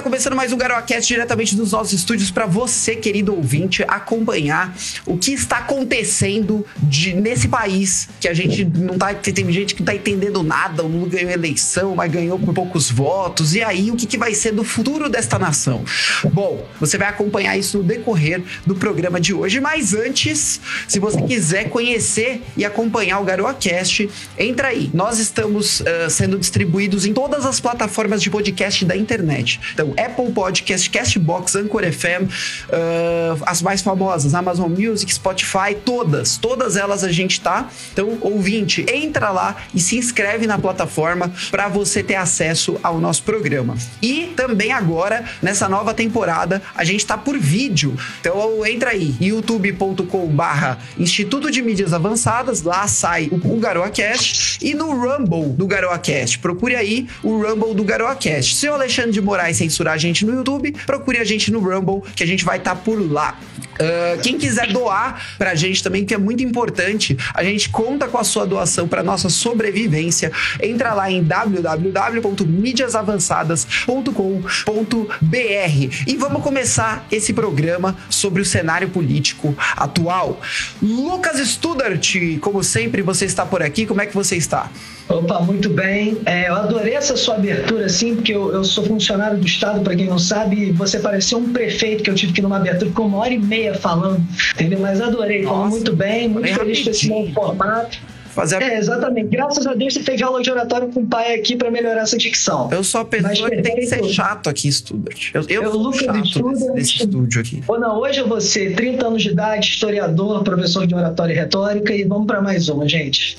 Está começando mais um GaroaCast diretamente dos nossos estúdios para você, querido ouvinte, acompanhar o que está acontecendo de, nesse país que a gente não tá. Tem gente que não tá entendendo nada. O Lula ganhou eleição, mas ganhou por poucos votos. E aí, o que, que vai ser do futuro desta nação? Bom, você vai acompanhar isso no decorrer do programa de hoje. Mas antes, se você quiser conhecer e acompanhar o GaroaCast, entra aí. Nós estamos uh, sendo distribuídos em todas as plataformas de podcast da internet. Então, Apple Podcast, Castbox, Anchor FM, uh, as mais famosas, Amazon Music, Spotify, todas, todas elas a gente tá. Então, ouvinte, entra lá e se inscreve na plataforma para você ter acesso ao nosso programa. E também agora, nessa nova temporada, a gente tá por vídeo. Então, entra aí, youtube.com/barra Instituto de Mídias Avançadas, lá sai o, o GaroaCast e no Rumble do GaroaCast. Procure aí o Rumble do GaroaCast. Se o Alexandre de Moraes censurar a gente no YouTube, procure a gente no Rumble, que a gente vai estar tá por lá. Uh, quem quiser doar pra gente também, que é muito importante, a gente conta com a sua doação para nossa sobrevivência. Entra lá em www.mídiasavançadas.com.br e vamos começar esse programa sobre o cenário político atual. Lucas Studart, como sempre, você está por aqui, como é que você está? Opa, muito bem. É, eu adorei essa sua abertura, assim, porque eu, eu sou funcionário do Estado, para quem não sabe, e você pareceu um prefeito que eu tive que ir numa abertura com uma hora e meia falando, entendeu? Mas adorei, falou muito bem, muito bem feliz com esse novo formato. Fazer. É, exatamente. Graças a Deus você fez aula de oratório com o pai aqui para melhorar essa dicção. Eu sou a pessoa que tem que ser chato aqui, Studart. Eu, eu, eu sou Lucas chato Studart, desse, estúdio aqui. Ou não, hoje eu vou ser 30 anos de idade, historiador, professor de oratória e retórica e vamos para mais uma, gente.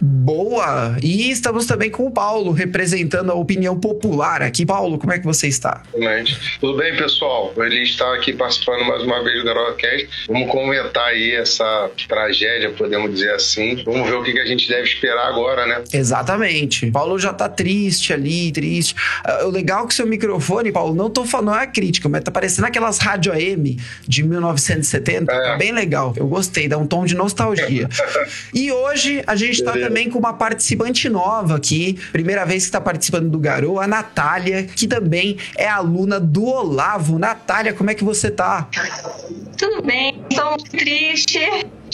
Boa! E estamos também com o Paulo, representando a opinião popular aqui. Paulo, como é que você está? Tudo bem, pessoal? Ele está aqui participando mais uma vez do GaroaCast. Vamos comentar aí essa tragédia, podemos dizer assim. Vamos ver o que a gente deve esperar agora, né? Exatamente. Paulo já tá triste ali, triste. Ah, o legal é que seu microfone, Paulo, não tô falando, não é crítica, mas tá parecendo aquelas rádio AM de 1970. É. Tá bem legal. Eu gostei, dá um tom de nostalgia. e hoje a gente tá também com uma participante nova aqui, primeira vez que está participando do Garou, a Natália, que também é aluna do Olavo. Natália, como é que você tá? Tudo bem, estou muito triste,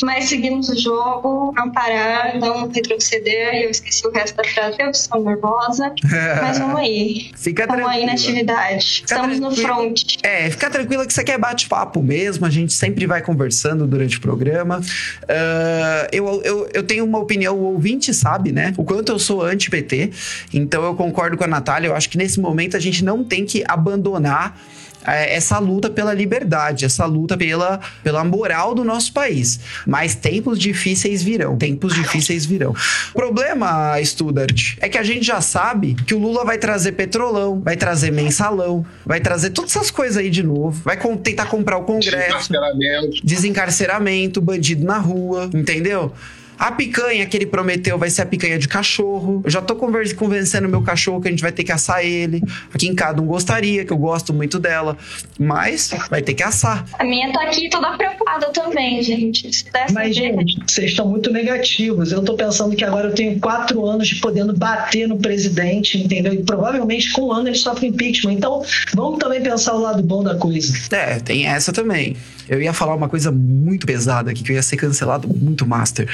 mas seguimos o jogo, não parar, não retroceder. Eu esqueci o resto da frase, eu estou nervosa, mas vamos aí. Fica vamos aí na atividade. Fica Estamos no front. É, fica tranquila que isso aqui é bate-papo mesmo, a gente sempre vai conversando durante o programa. Uh, eu, eu, eu tenho uma opinião, o ouvinte sabe, né? O quanto eu sou anti-PT, então eu concordo com a Natália, eu acho que nesse momento a gente não tem que abandonar essa luta pela liberdade, essa luta pela, pela moral do nosso país. Mas tempos difíceis virão, tempos difíceis virão. O problema, Studart, é que a gente já sabe que o Lula vai trazer petrolão, vai trazer mensalão, vai trazer todas essas coisas aí de novo, vai tentar comprar o Congresso, desencarceramento, desencarceramento bandido na rua, entendeu? A picanha que ele prometeu vai ser a picanha de cachorro. Eu já tô convencendo meu cachorro que a gente vai ter que assar ele. Aqui em casa não gostaria, que eu gosto muito dela. Mas vai ter que assar. A minha tá aqui toda preocupada também, gente. Mas, gente, vocês estão muito negativos. Eu tô pensando que agora eu tenho quatro anos de podendo bater no presidente, entendeu? E provavelmente com um ano ele sofre impeachment. Então, vamos também pensar o lado bom da coisa. É, tem essa também. Eu ia falar uma coisa muito pesada aqui, que eu ia ser cancelado muito master.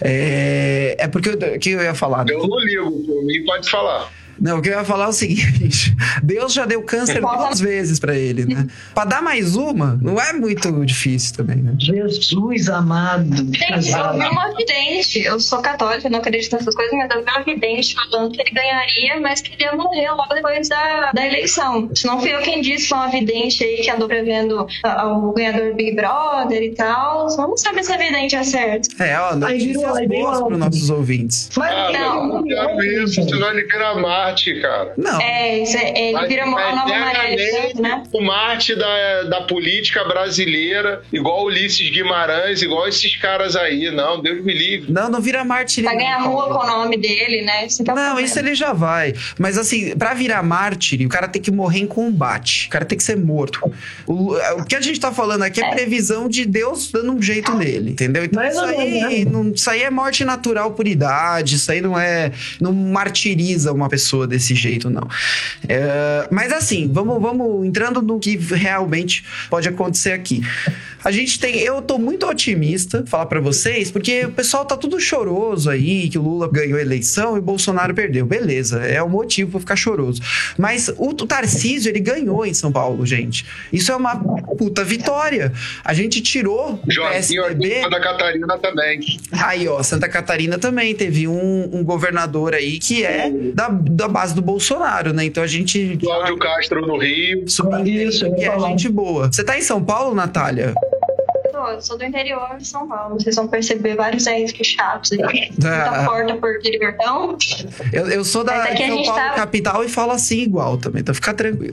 É, é porque que eu ia falar. Eu não ligo, por mim pode falar. Não, o que eu ia falar é o seguinte: Deus já deu câncer duas vezes para ele, né? Para dar mais uma, não é muito difícil também, né? Jesus amado. Gente, eu vi uma vidente, eu sou católica, não acredito nessas coisas, mas eu vi uma vidente falando que ele ganharia, mas que ele ia morrer logo depois da, da eleição. Não fui eu quem disse, foi uma vidente aí que andou prevendo o ganhador do Big Brother e tal. Vamos saber se a vidente é certo. É, ó, notícias boas para os nossos ouvintes. Mas ah, não, não, não, isso, senão ele vira Marte, cara. Não. É, isso é, ele mas, vira uma nova maré, né? O Marte da, da política brasileira, igual Ulisses Guimarães, igual esses caras aí. Não, Deus me livre. Não, não vira Marte. Vai ganhar rua com o nome dele, né? Isso tá não, isso ele já vai. Mas assim, pra virar mártir, o cara tem que morrer em combate. O cara tem que ser morto. O, o que a gente tá falando aqui é, é previsão de Deus dando um jeito nele, entendeu? Então isso aí, não, isso aí é morte natural por idade, isso aí não é. não martiriza uma pessoa pessoa desse jeito, não. É, mas assim, vamos, vamos entrando no que realmente pode acontecer aqui. A gente tem. Eu tô muito otimista, falar para vocês, porque o pessoal tá tudo choroso aí, que o Lula ganhou a eleição e o Bolsonaro perdeu. Beleza, é o motivo pra ficar choroso. Mas o, o Tarcísio, ele ganhou em São Paulo, gente. Isso é uma puta vitória. A gente tirou o PSDB. Santa Catarina também. Aí, ó, Santa Catarina também teve um, um governador aí que é da, da base do Bolsonaro, né? Então a gente. Cláudio Castro no Rio. subentende Isso, que é falar. gente boa. Você tá em São Paulo, Natália? Tô, eu sou do interior de São Paulo. Vocês vão perceber vários R's chatos aí. Ah. Muita porta por libertão. Eu, eu sou da a São gente Paulo tá- capital e falo assim igual também, então fica tranquilo.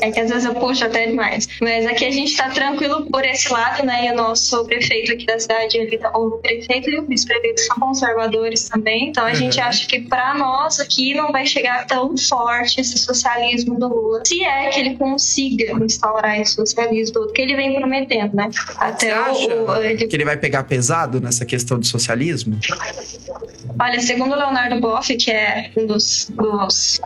É que às vezes eu puxo até demais. Mas aqui a gente tá tranquilo por esse lado, né? E o nosso prefeito aqui da cidade, ele tá- o prefeito e o vice-prefeito são conservadores também. Então a gente Uhum. acha que pra nós aqui não vai chegar tão forte esse socialismo do Lula. Se é que ele consiga instaurar esse socialismo todo que ele vem prometendo, né? Até acha que ele vai pegar pesado nessa questão do socialismo? Olha, segundo o Leonardo Boff, que é um dos, dos-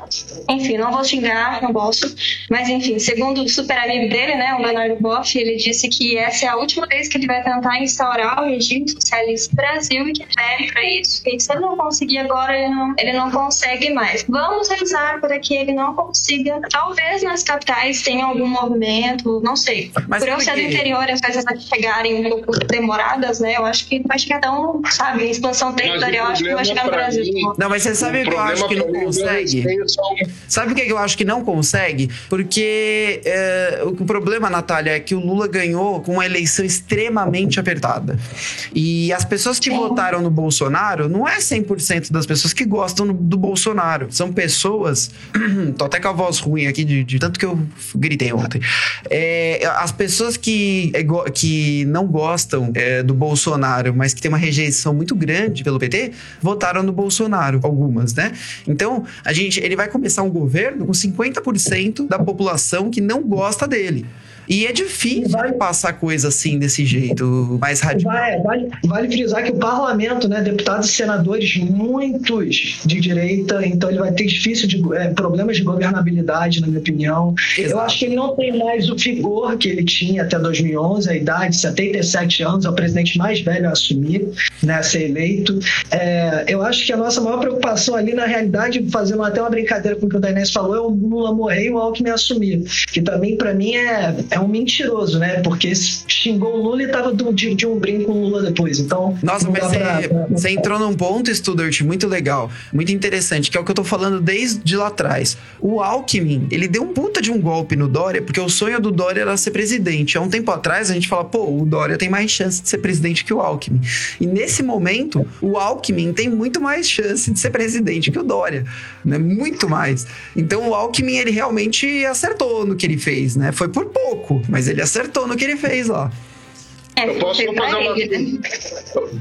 Enfim, não vou xingar, não posso. Mas, enfim, segundo o super amigo dele, né, o Leonardo Boff, ele disse que essa é a última vez que ele vai tentar instaurar o regime socialista no Brasil e que pede para isso. E se ele não conseguir agora, ele não, ele não consegue mais. Vamos rezar para que ele não consiga. Talvez nas capitais tenha algum movimento, não sei. Mas Por eu ser do interior, as coisas chegarem um pouco demoradas, né, eu acho que vai chegar tão, sabe, expansão territorial, acho que vai chegar no pra Brasil. mim- Não, mas você sabe o que eu acho que não eu consegue? Sabe o que eu acho que não consegue? Porque é, o problema, Natália, é que o Lula ganhou com uma eleição extremamente apertada. E as pessoas que Sim. votaram no Bolsonaro não é 100% das pessoas que gostam no- do Bolsonaro. São pessoas. tô até com a voz ruim aqui, de, de tanto que eu gritei ontem. É, as pessoas que, é go- que não gostam é, do Bolsonaro, mas que tem uma rejeição muito grande pelo PT, votaram no Bolsonaro, algumas, né? Então, a gente, ele vai começar um governo com 50% da população que não gosta dele. E é difícil Vai- passar coisa assim desse jeito, mais radical. Vai- vale, vale frisar que o parlamento, né, deputados e senadores, muitos de direita, então ele vai ter difícil de, é, problemas de governabilidade, na minha opinião. Eu Exato. acho que ele não tem mais o vigor que ele tinha até 2011, a idade, 77 anos, é o presidente mais velho a assumir, né, a ser eleito. É, eu acho que a nossa maior preocupação ali, na realidade, fazendo até uma brincadeira com o que o Dainese falou, é o Lula morrer e o Alckmin assumir. Que também, para mim, é, é um mentiroso, né? Porque xingou o Lula e tava do- de, de um brinco com o Lula depois. Então, Nossa, mas você, pra- pra- você entrou num ponto, Studart, muito legal, muito interessante, que é o que eu tô falando desde lá atrás. O Alckmin, ele deu um puta de um golpe no Dória, porque o sonho do Dória era ser presidente. Há um tempo atrás, a gente fala, pô, o Dória tem mais chance de ser presidente que o Alckmin. E nesse momento, o Alckmin tem muito mais chance de ser presidente que o Dória, né? Muito mais. Então, o Alckmin, ele realmente acertou no que ele fez, né? Foi por pouco, mas ele acertou no que ele fez lá. É, Eu posso, só fazer uma, né?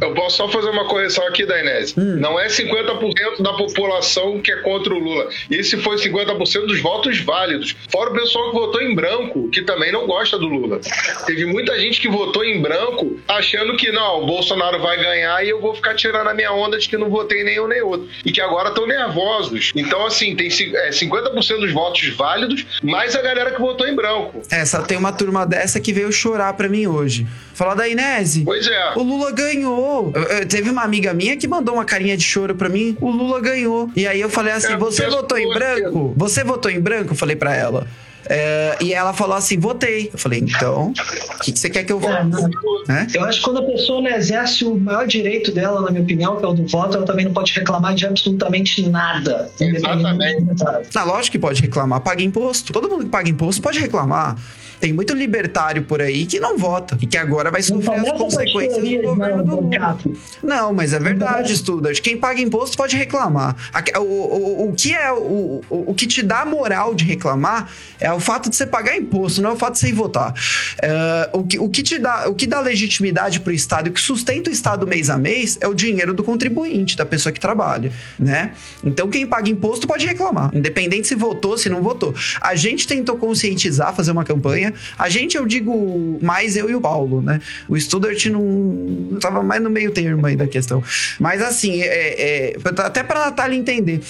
eu posso só fazer uma correção aqui, Dainese. Hum. Não é 50% da população que é contra o Lula. Esse foi 50% dos votos válidos. Fora o pessoal que votou em branco, que também não gosta do Lula. Teve muita gente que votou em branco achando que não, o Bolsonaro vai ganhar e eu vou ficar tirando a minha onda de que não votei nenhum nem outro. E que agora estão nervosos. Então, assim, tem ci- é, 50% dos votos válidos, mais a galera que votou em branco. Essa tem uma turma dessa que veio chorar pra mim hoje. Falar da Inese. Pois é. O Lula ganhou. Eu- eu- teve uma amiga minha que mandou uma carinha de choro pra mim. O Lula ganhou. E aí eu falei assim: É, você votou em branco? Você votou em branco? Eu falei pra ela. É, e ela falou assim: votei. Eu falei: então, o que, que você quer que eu É, faça? Né? Eu acho que quando a pessoa não exerce o maior direito dela, na minha opinião, que é o do voto, ela também não pode reclamar de absolutamente nada. Exatamente. Na lógico que pode reclamar, paga imposto. Todo mundo que paga imposto pode reclamar. Tem muito libertário por aí que não vota e que agora vai sofrer as consequências do governo do não, Lula. Cato. Não, mas é verdade, Studart. Quem paga imposto pode reclamar. O, o, o que é o, o, que te dá moral de reclamar é o fato de você pagar imposto, não é o fato de você ir votar. É, o, que, o, que te dá, o que dá legitimidade para o Estado e o que sustenta o Estado mês a mês é o dinheiro do contribuinte, da pessoa que trabalha, né? Então quem paga imposto pode reclamar, independente se votou, se não votou. A gente tentou conscientizar, fazer uma campanha. A gente, eu digo mais eu e o Paulo, né? O Studart não tava mais no meio termo aí da questão. Mas assim, é, é, até para Natália entender.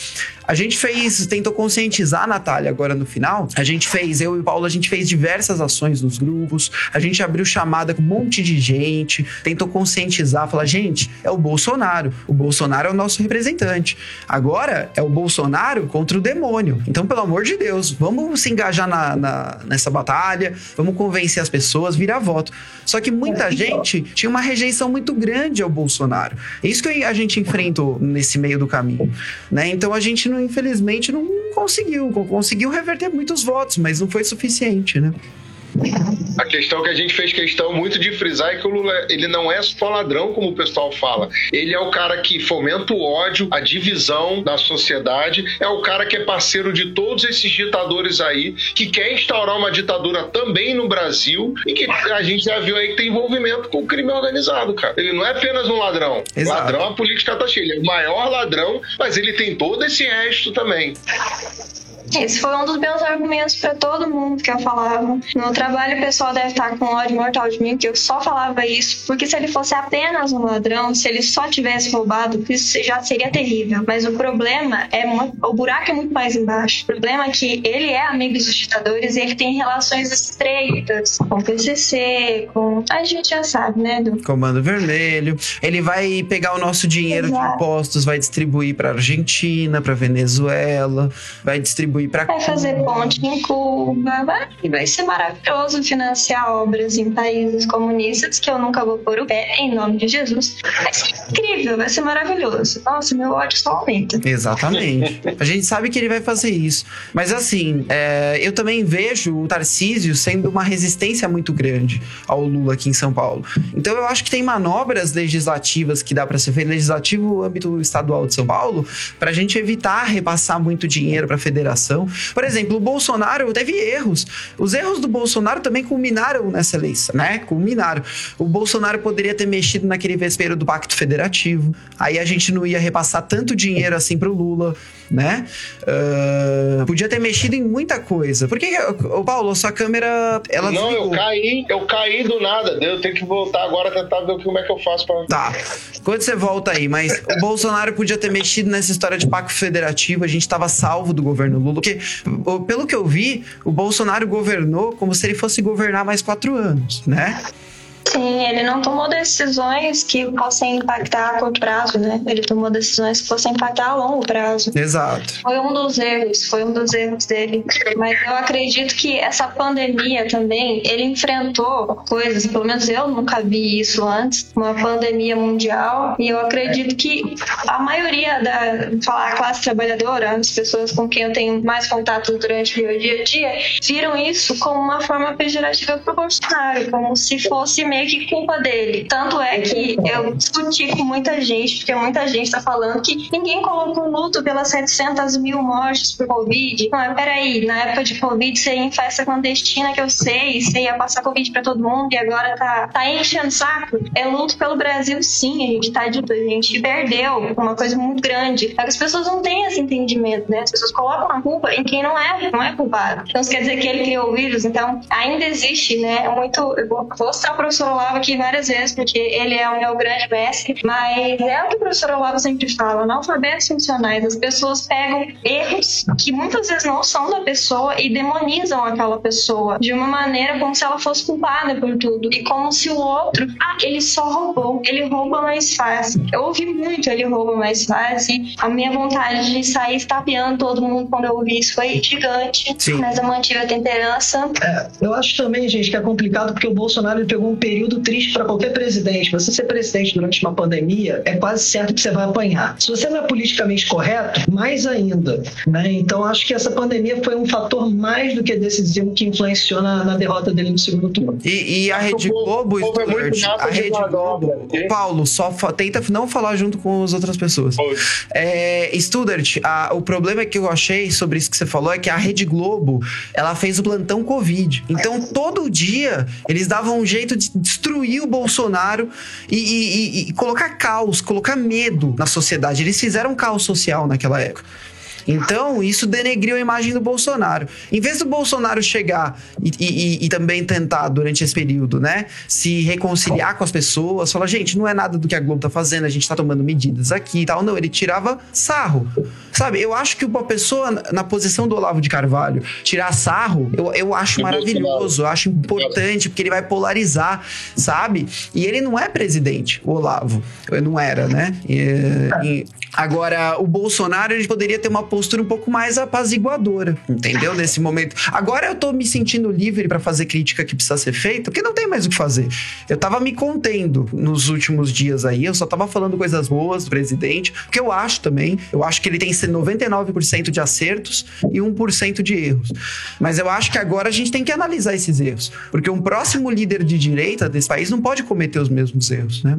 A gente fez, tentou conscientizar a Natália agora no final. A gente fez, eu e o Paulo, a gente fez diversas ações nos grupos. A gente abriu chamada com um monte de gente, tentou conscientizar, falar, gente, é o Bolsonaro. O Bolsonaro é o nosso representante. Agora é o Bolsonaro contra o demônio. Então, pelo amor de Deus, vamos se engajar na, na nessa batalha, vamos convencer as pessoas, virar voto. Só que muita gente tinha uma rejeição muito grande ao Bolsonaro. É isso que a gente enfrentou nesse meio do caminho, né? Então a gente não, infelizmente não conseguiu, conseguiu reverter muitos votos, mas não foi suficiente, né? A questão que a gente fez questão muito de frisar é que o Lula ele não é só ladrão, como o pessoal fala. Ele é o cara que fomenta o ódio, a divisão da sociedade, é o cara que é parceiro de todos esses ditadores aí, que quer instaurar uma ditadura também no Brasil e que a gente já viu aí que tem envolvimento com o crime organizado, cara. Ele não é apenas um ladrão. Exato. Ladrão, a política tá cheia. Ele é o maior ladrão, mas ele tem todo esse resto também. Esse foi um dos meus argumentos para todo mundo que eu falava. No trabalho, o pessoal deve estar com ódio mortal de mim, que eu só falava isso, porque se ele fosse apenas um ladrão, se ele só tivesse roubado, isso já seria terrível. Mas o problema é muito, o buraco é muito mais embaixo. O problema é que ele é amigo dos ditadores e ele tem relações estreitas com o PCC, com a gente já sabe, né, do Comando Vermelho. Ele vai pegar o nosso dinheiro Exato. de impostos, vai distribuir para Argentina, para Venezuela, vai distribuir contribuir para Vai fazer ponte em Cuba, vai, vai ser maravilhoso financiar obras em países comunistas que eu nunca vou pôr o pé, em nome de Jesus. Vai ser incrível, vai ser maravilhoso. Nossa, meu ódio só aumenta. Exatamente. A gente sabe que ele vai fazer isso. Mas assim, é, eu também vejo o Tarcísio sendo uma resistência muito grande ao Lula aqui em São Paulo. Então eu acho que tem manobras legislativas que dá para ser feito, legislativo âmbito estadual de São Paulo, para a gente evitar repassar muito dinheiro para a federação por exemplo, o Bolsonaro teve erros. Os erros do Bolsonaro também culminaram nessa eleição, né? Culminaram. O Bolsonaro poderia ter mexido naquele vespeiro do Pacto Federativo. Aí a gente não ia repassar tanto dinheiro assim pro Lula, né? Uh, podia ter mexido em muita coisa. Por que, o Paulo, sua câmera. Ela não, desligou. eu caí, eu caí do nada. Eu tenho que voltar agora tentar ver como é que eu faço pra. Tá. Quando você volta aí, mas o Bolsonaro podia ter mexido nessa história de pacto federativo, a gente tava salvo do governo Lula, porque, pelo que eu vi, o Bolsonaro governou como se ele fosse governar mais quatro anos, né? Sim, ele não tomou decisões que fossem impactar a curto prazo, né? Ele tomou decisões que fossem impactar a longo prazo. Exato. Foi um dos erros, foi um dos erros dele. Mas eu acredito que essa pandemia também, ele enfrentou coisas, pelo menos eu nunca vi isso antes, uma pandemia mundial, e eu acredito que a maioria da falar, classe trabalhadora, as pessoas com quem eu tenho mais contato durante o meu dia a dia, viram isso como uma forma pejorativa pro Bolsonaro, como se fosse mesmo meio que culpa dele. Tanto é que eu discuti com muita gente, porque muita gente tá falando que ninguém colocou luto pelas 700 mil mortes por Covid. Não, peraí, na época de Covid você ia em festa clandestina que eu sei, você ia passar Covid pra todo mundo e agora tá, tá enchendo saco. É luto pelo Brasil, sim, a gente tá dito, a gente perdeu uma coisa muito grande. As pessoas não têm esse entendimento, né? As pessoas colocam a culpa em quem não é, não é culpado. Então isso quer dizer que ele criou o vírus, então ainda existe, né? Muito. Eu vou mostrar o professor professor Olavo aqui várias vezes, porque ele é o meu grande mestre, mas é o que o professor Olavo sempre fala, analfabetos funcionais. As pessoas pegam erros que muitas vezes não são da pessoa e demonizam aquela pessoa de uma maneira como se ela fosse culpada por tudo. E como se o outro, ah, ele só roubou, ele rouba mais fácil. Eu ouvi muito ele rouba mais fácil. A minha vontade de sair estapeando todo mundo quando eu ouvi isso foi gigante. Sim. Mas eu mantive a temperança. É, eu acho também, gente, que é complicado porque o Bolsonaro pegou um período período triste para qualquer presidente. Você ser presidente durante uma pandemia é quase certo que você vai apanhar. Se você não é politicamente correto, mais ainda. Né? Então, acho que essa pandemia foi um fator mais do que decisivo que influenciou na, na derrota dele no segundo turno. E, e a Rede Globo, Stuart, é a Rede Globo, Paulo, só tenta não falar junto com as outras pessoas. É, Studart, a, o problema que eu achei sobre isso que você falou é que a Rede Globo, ela fez o plantão Covid. Então, todo dia, eles davam um jeito de destruir o Bolsonaro e, e, e, colocar caos, colocar medo na sociedade. Eles fizeram caos social naquela época. Então, isso denegriu a imagem do Bolsonaro. Em vez do Bolsonaro chegar e, e, e, também tentar, durante esse período, né, se reconciliar com as pessoas, falar, gente, não é nada do que a Globo tá fazendo, a gente tá tomando medidas aqui e tal. Não, ele tirava sarro. Sabe, eu acho que uma pessoa na posição do Olavo de Carvalho tirar sarro, eu, eu acho maravilhoso, eu acho importante, porque ele vai polarizar, sabe? E ele não é presidente, o Olavo. Não era, né? E, agora, o Bolsonaro, ele poderia ter uma postura um pouco mais apaziguadora, entendeu? Nesse momento. Agora eu tô me sentindo livre para fazer crítica que precisa ser feita, porque não tem mais o que fazer. Eu tava me contendo nos últimos dias aí, eu só tava falando coisas boas do presidente, porque eu acho também, eu acho que ele tem 99% de acertos e 1% de erros. Mas eu acho que agora a gente tem que analisar esses erros, porque um próximo líder de direita desse país não pode cometer os mesmos erros, né?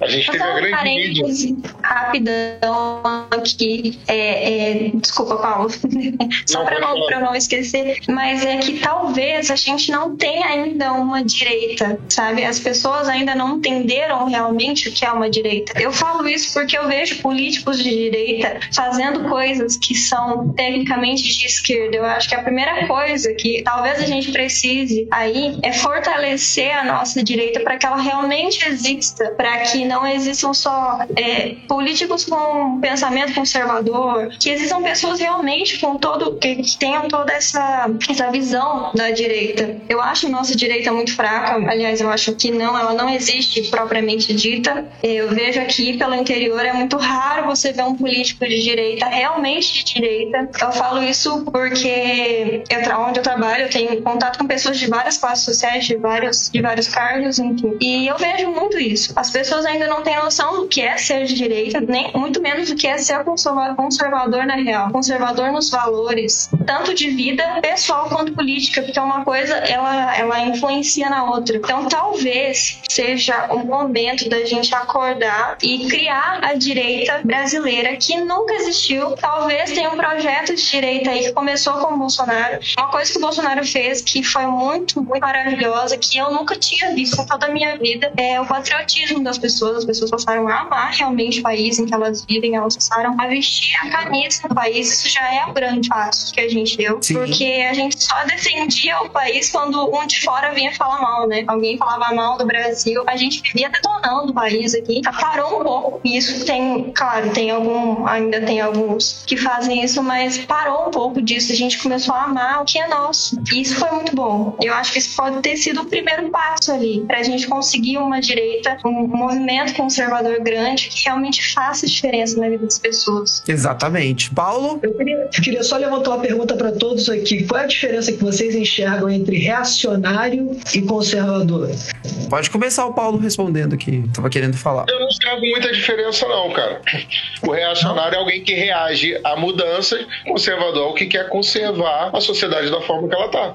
A gente teve a grande mídia. Rapidão aqui. É, é, desculpa, Paulo. Só para não, pra não esquecer. Mas é que talvez a gente não tenha ainda uma direita, sabe? As pessoas ainda não entenderam realmente o que é uma direita. Eu falo isso porque eu vejo políticos de direita fazendo coisas que são tecnicamente de esquerda. Eu acho que a primeira coisa que talvez a gente precise aí é fortalecer a nossa direita para que ela realmente exista, para que não existam só é, políticos com pensamento conservador, que existam pessoas realmente com todo que, que, tenham toda essa, essa visão da direita. Eu acho a nossa direita muito fraca, aliás, eu acho que não, ela não existe propriamente dita. Eu vejo aqui pelo interior é muito raro você ver um político de direita realmente de direita. Eu falo isso porque eu, onde eu trabalho eu tenho contato com pessoas de várias classes sociais, de vários de vários cargos, enfim. E eu vejo muito isso. As pessoas ainda ainda não tem noção do que é ser de direita, nem muito menos do que é ser conservador na real, conservador nos valores, tanto de vida pessoal quanto política, porque uma coisa ela, ela influencia na outra. Então talvez seja um momento da gente acordar e criar a direita brasileira que nunca existiu. Talvez tenha um projeto de direita aí que começou com o Bolsonaro. Uma coisa que o Bolsonaro fez que foi muito, muito maravilhosa, que eu nunca tinha visto em toda a minha vida, é o patriotismo das pessoas pessoas, as pessoas passaram a amar realmente o país em que elas vivem, elas passaram a vestir a camisa do país. Isso já é um grande passo que a gente deu, Sim. porque a gente só defendia o país quando um de fora vinha falar mal, né? Alguém falava mal do Brasil, a gente vivia detonando o país aqui. Parou um pouco. Isso tem, claro, tem algum, ainda tem alguns que fazem isso, mas parou um pouco disso. A gente começou a amar o que é nosso. E isso foi muito bom. Eu acho que isso pode ter sido o primeiro passo ali, pra gente conseguir uma direita, um movimento movimento conservador grande que realmente faça diferença na vida das pessoas. Exatamente. Paulo? Eu queria, eu queria só levantar uma pergunta para todos aqui. Qual é a diferença que vocês enxergam entre reacionário e conservador? Pode começar o Paulo respondendo aqui. Tava querendo falar. Eu não enxergo muita diferença, não, cara. O reacionário é alguém que reage a mudanças, conservador é o que quer conservar a sociedade da forma que ela tá.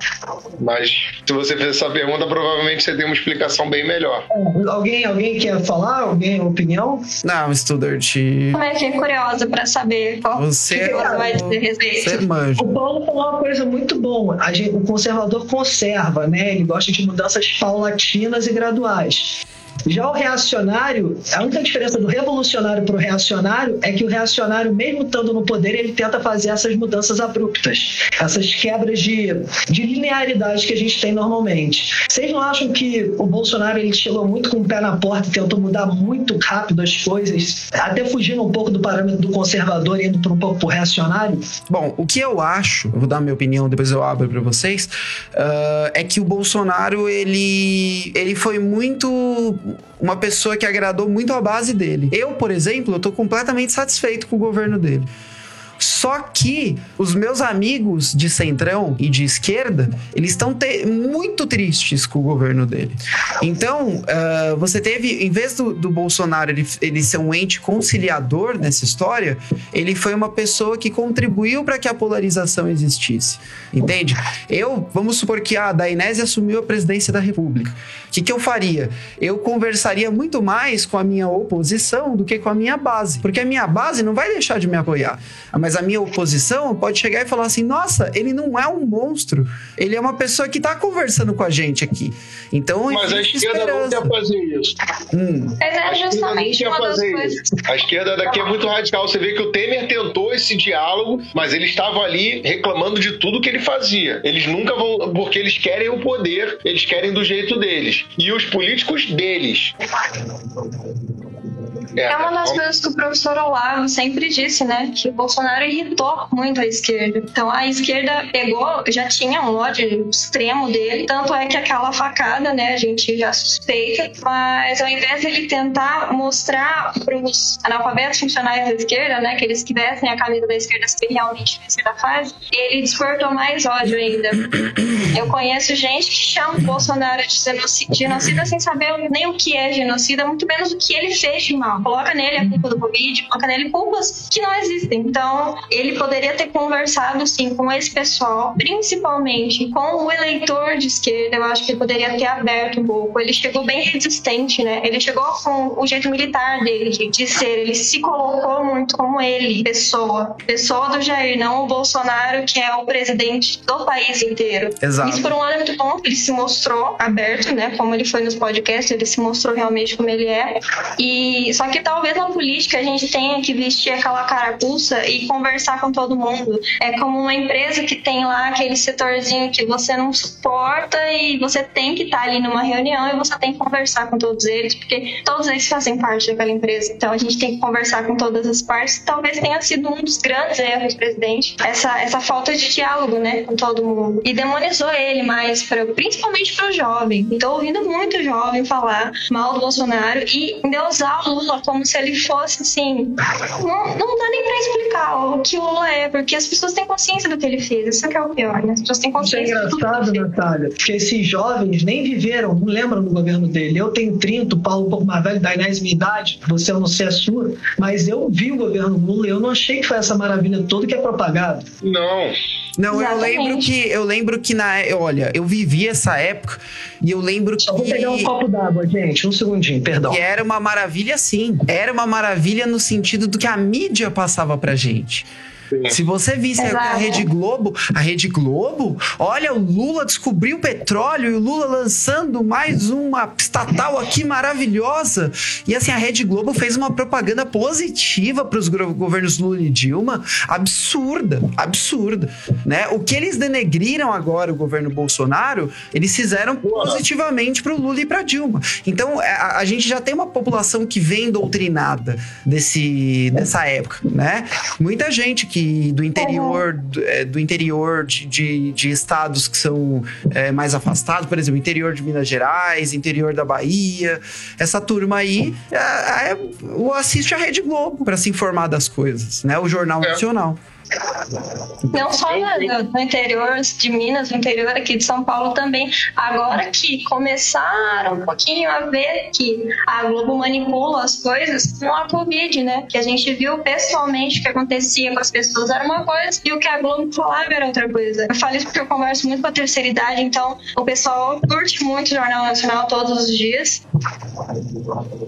Mas se você fez essa pergunta, provavelmente você tem uma explicação bem melhor. Alguém, alguém quer falar? Falar? Alguém, opinião? Não, Studart. Como é que é curiosa para saber qual você, que você vai dizer respeito. Você manja. O Paulo falou uma coisa muito boa. Gente, o conservador conserva, né? Ele gosta de mudanças paulatinas e graduais. Já o reacionário, a única diferença do revolucionário para o reacionário é que o reacionário, mesmo estando no poder, ele tenta fazer essas mudanças abruptas, essas quebras de, de linearidade que a gente tem normalmente. Vocês não acham que o Bolsonaro ele chegou muito com o pé na porta e tentou mudar muito rápido as coisas, até fugindo um pouco do parâmetro do conservador e indo para um pouco para o reacionário? Bom, o que eu acho, eu vou dar minha opinião, depois eu abro para vocês, uh, é que o Bolsonaro ele, ele foi muito uma pessoa que agradou muito a base dele. Eu, por exemplo, eu completamente satisfeito com o governo dele. Só que os meus amigos de centrão e de esquerda, eles estão muito tristes com o governo dele. Então, uh, você teve, em vez do, do Bolsonaro ele, ele ser um ente conciliador nessa história, ele foi uma pessoa que contribuiu para que a polarização existisse. Entende? Eu, vamos supor que a Dainese assumiu a presidência da República. O que, que eu faria? Eu conversaria muito mais com a minha oposição do que com a minha base. Porque a minha base não vai deixar de me apoiar. Mas a minha oposição pode chegar e falar assim: nossa, ele não é um monstro. Ele é uma pessoa que está conversando com a gente aqui. Então, mas a esquerda esperança. não quer fazer isso. Hum. Mas é justamente uma das coisas. Isso. A esquerda daqui é muito radical. Você vê que o Temer tentou esse diálogo, mas ele estava ali reclamando de tudo que ele fazia. Eles nunca vão. Porque eles querem o poder, eles querem do jeito deles. E os políticos deles. É, é uma das coisas que o professor Olavo sempre disse, né? Que o Bolsonaro irritou muito a esquerda. Então a esquerda pegou, já tinha um ódio extremo dele, tanto é que aquela facada, né, a gente já suspeita, mas ao invés de ele tentar mostrar para os analfabetos funcionais da esquerda, né, que eles que vestem a camisa da esquerda se realmente a esquerda faz, ele despertou mais ódio ainda. Eu conheço gente que chama o Bolsonaro de genocida sem saber nem o que é genocida, muito menos o que ele fez de mal. Coloca nele a culpa do Covid, coloca nele culpas que não existem. Então, ele poderia ter conversado, sim, com esse pessoal, principalmente com o eleitor de esquerda. Eu acho que ele poderia ter aberto um pouco. Ele chegou bem resistente, né? Ele chegou com o jeito militar dele de ser. Ele se colocou muito como ele, pessoa. Pessoa do Jair, não o Bolsonaro, que é o presidente do país inteiro. Exato. Isso, por um lado, é muito bom. Ele se mostrou aberto, né? Como ele foi nos podcasts, ele se mostrou realmente como ele é. E só que talvez na política a gente tenha que vestir aquela carapuça e conversar com todo mundo. É como uma empresa que tem lá aquele setorzinho que você não suporta e você tem que estar tá ali numa reunião e você tem que conversar com todos eles, porque todos eles fazem parte daquela empresa. Então a gente tem que conversar com todas as partes. Talvez tenha sido um dos grandes erros do presidente, essa, essa falta de diálogo, né, com todo mundo. E demonizou ele mais, pra, principalmente para o jovem. Estou ouvindo muito jovem falar mal do Bolsonaro e endeusar o Lula como se ele fosse assim. Não, não dá nem para explicar o que o Lula é, porque as pessoas têm consciência do que ele fez. Isso que é o pior, né? As pessoas têm consciência. Isso é engraçado, Natália, porque esses jovens nem viveram, não lembram do governo dele. Eu tenho 30, o Paulo um pouco mais velho, da Inés minha idade, você eu não sei a sua, mas eu vi o governo Lula e eu não achei que foi essa maravilha toda que é propagado. Não. Não, eu lembro que eu lembro que na, olha, eu vivi essa época e eu lembro Só que vou pegar um copo d'água, gente, um segundinho, perdão. Que era uma maravilha sim. Era uma maravilha no sentido do que a mídia passava pra gente. Se você visse Exato. a Rede Globo, a Rede Globo, olha, o Lula descobriu petróleo e o Lula lançando mais uma estatal aqui maravilhosa. E assim, a Rede Globo fez uma propaganda positiva para os governos Lula e Dilma, absurda, absurda, né? O que eles denegriram agora o governo Bolsonaro, eles fizeram positivamente para o Lula e para Dilma. Então, a, a, gente já tem uma população que vem doutrinada desse, dessa época, né? Muita gente que do interior, do, é, do interior de, de, de, estados que são é, mais afastados, por exemplo, interior de Minas Gerais, interior da Bahia. Essa turma aí é, é, assiste a Rede Globo para se informar das coisas, né? O Jornal é. Nacional. Não só no, no, interior de Minas, no interior aqui de São Paulo também. Agora que começaram um pouquinho a ver que a Globo manipula as coisas com a Covid, né? Que a gente viu pessoalmente o que acontecia com as pessoas era uma coisa e o que a Globo falava era outra coisa. Eu falo isso porque eu converso muito com a terceira idade, então o pessoal curte muito o Jornal Nacional todos os dias.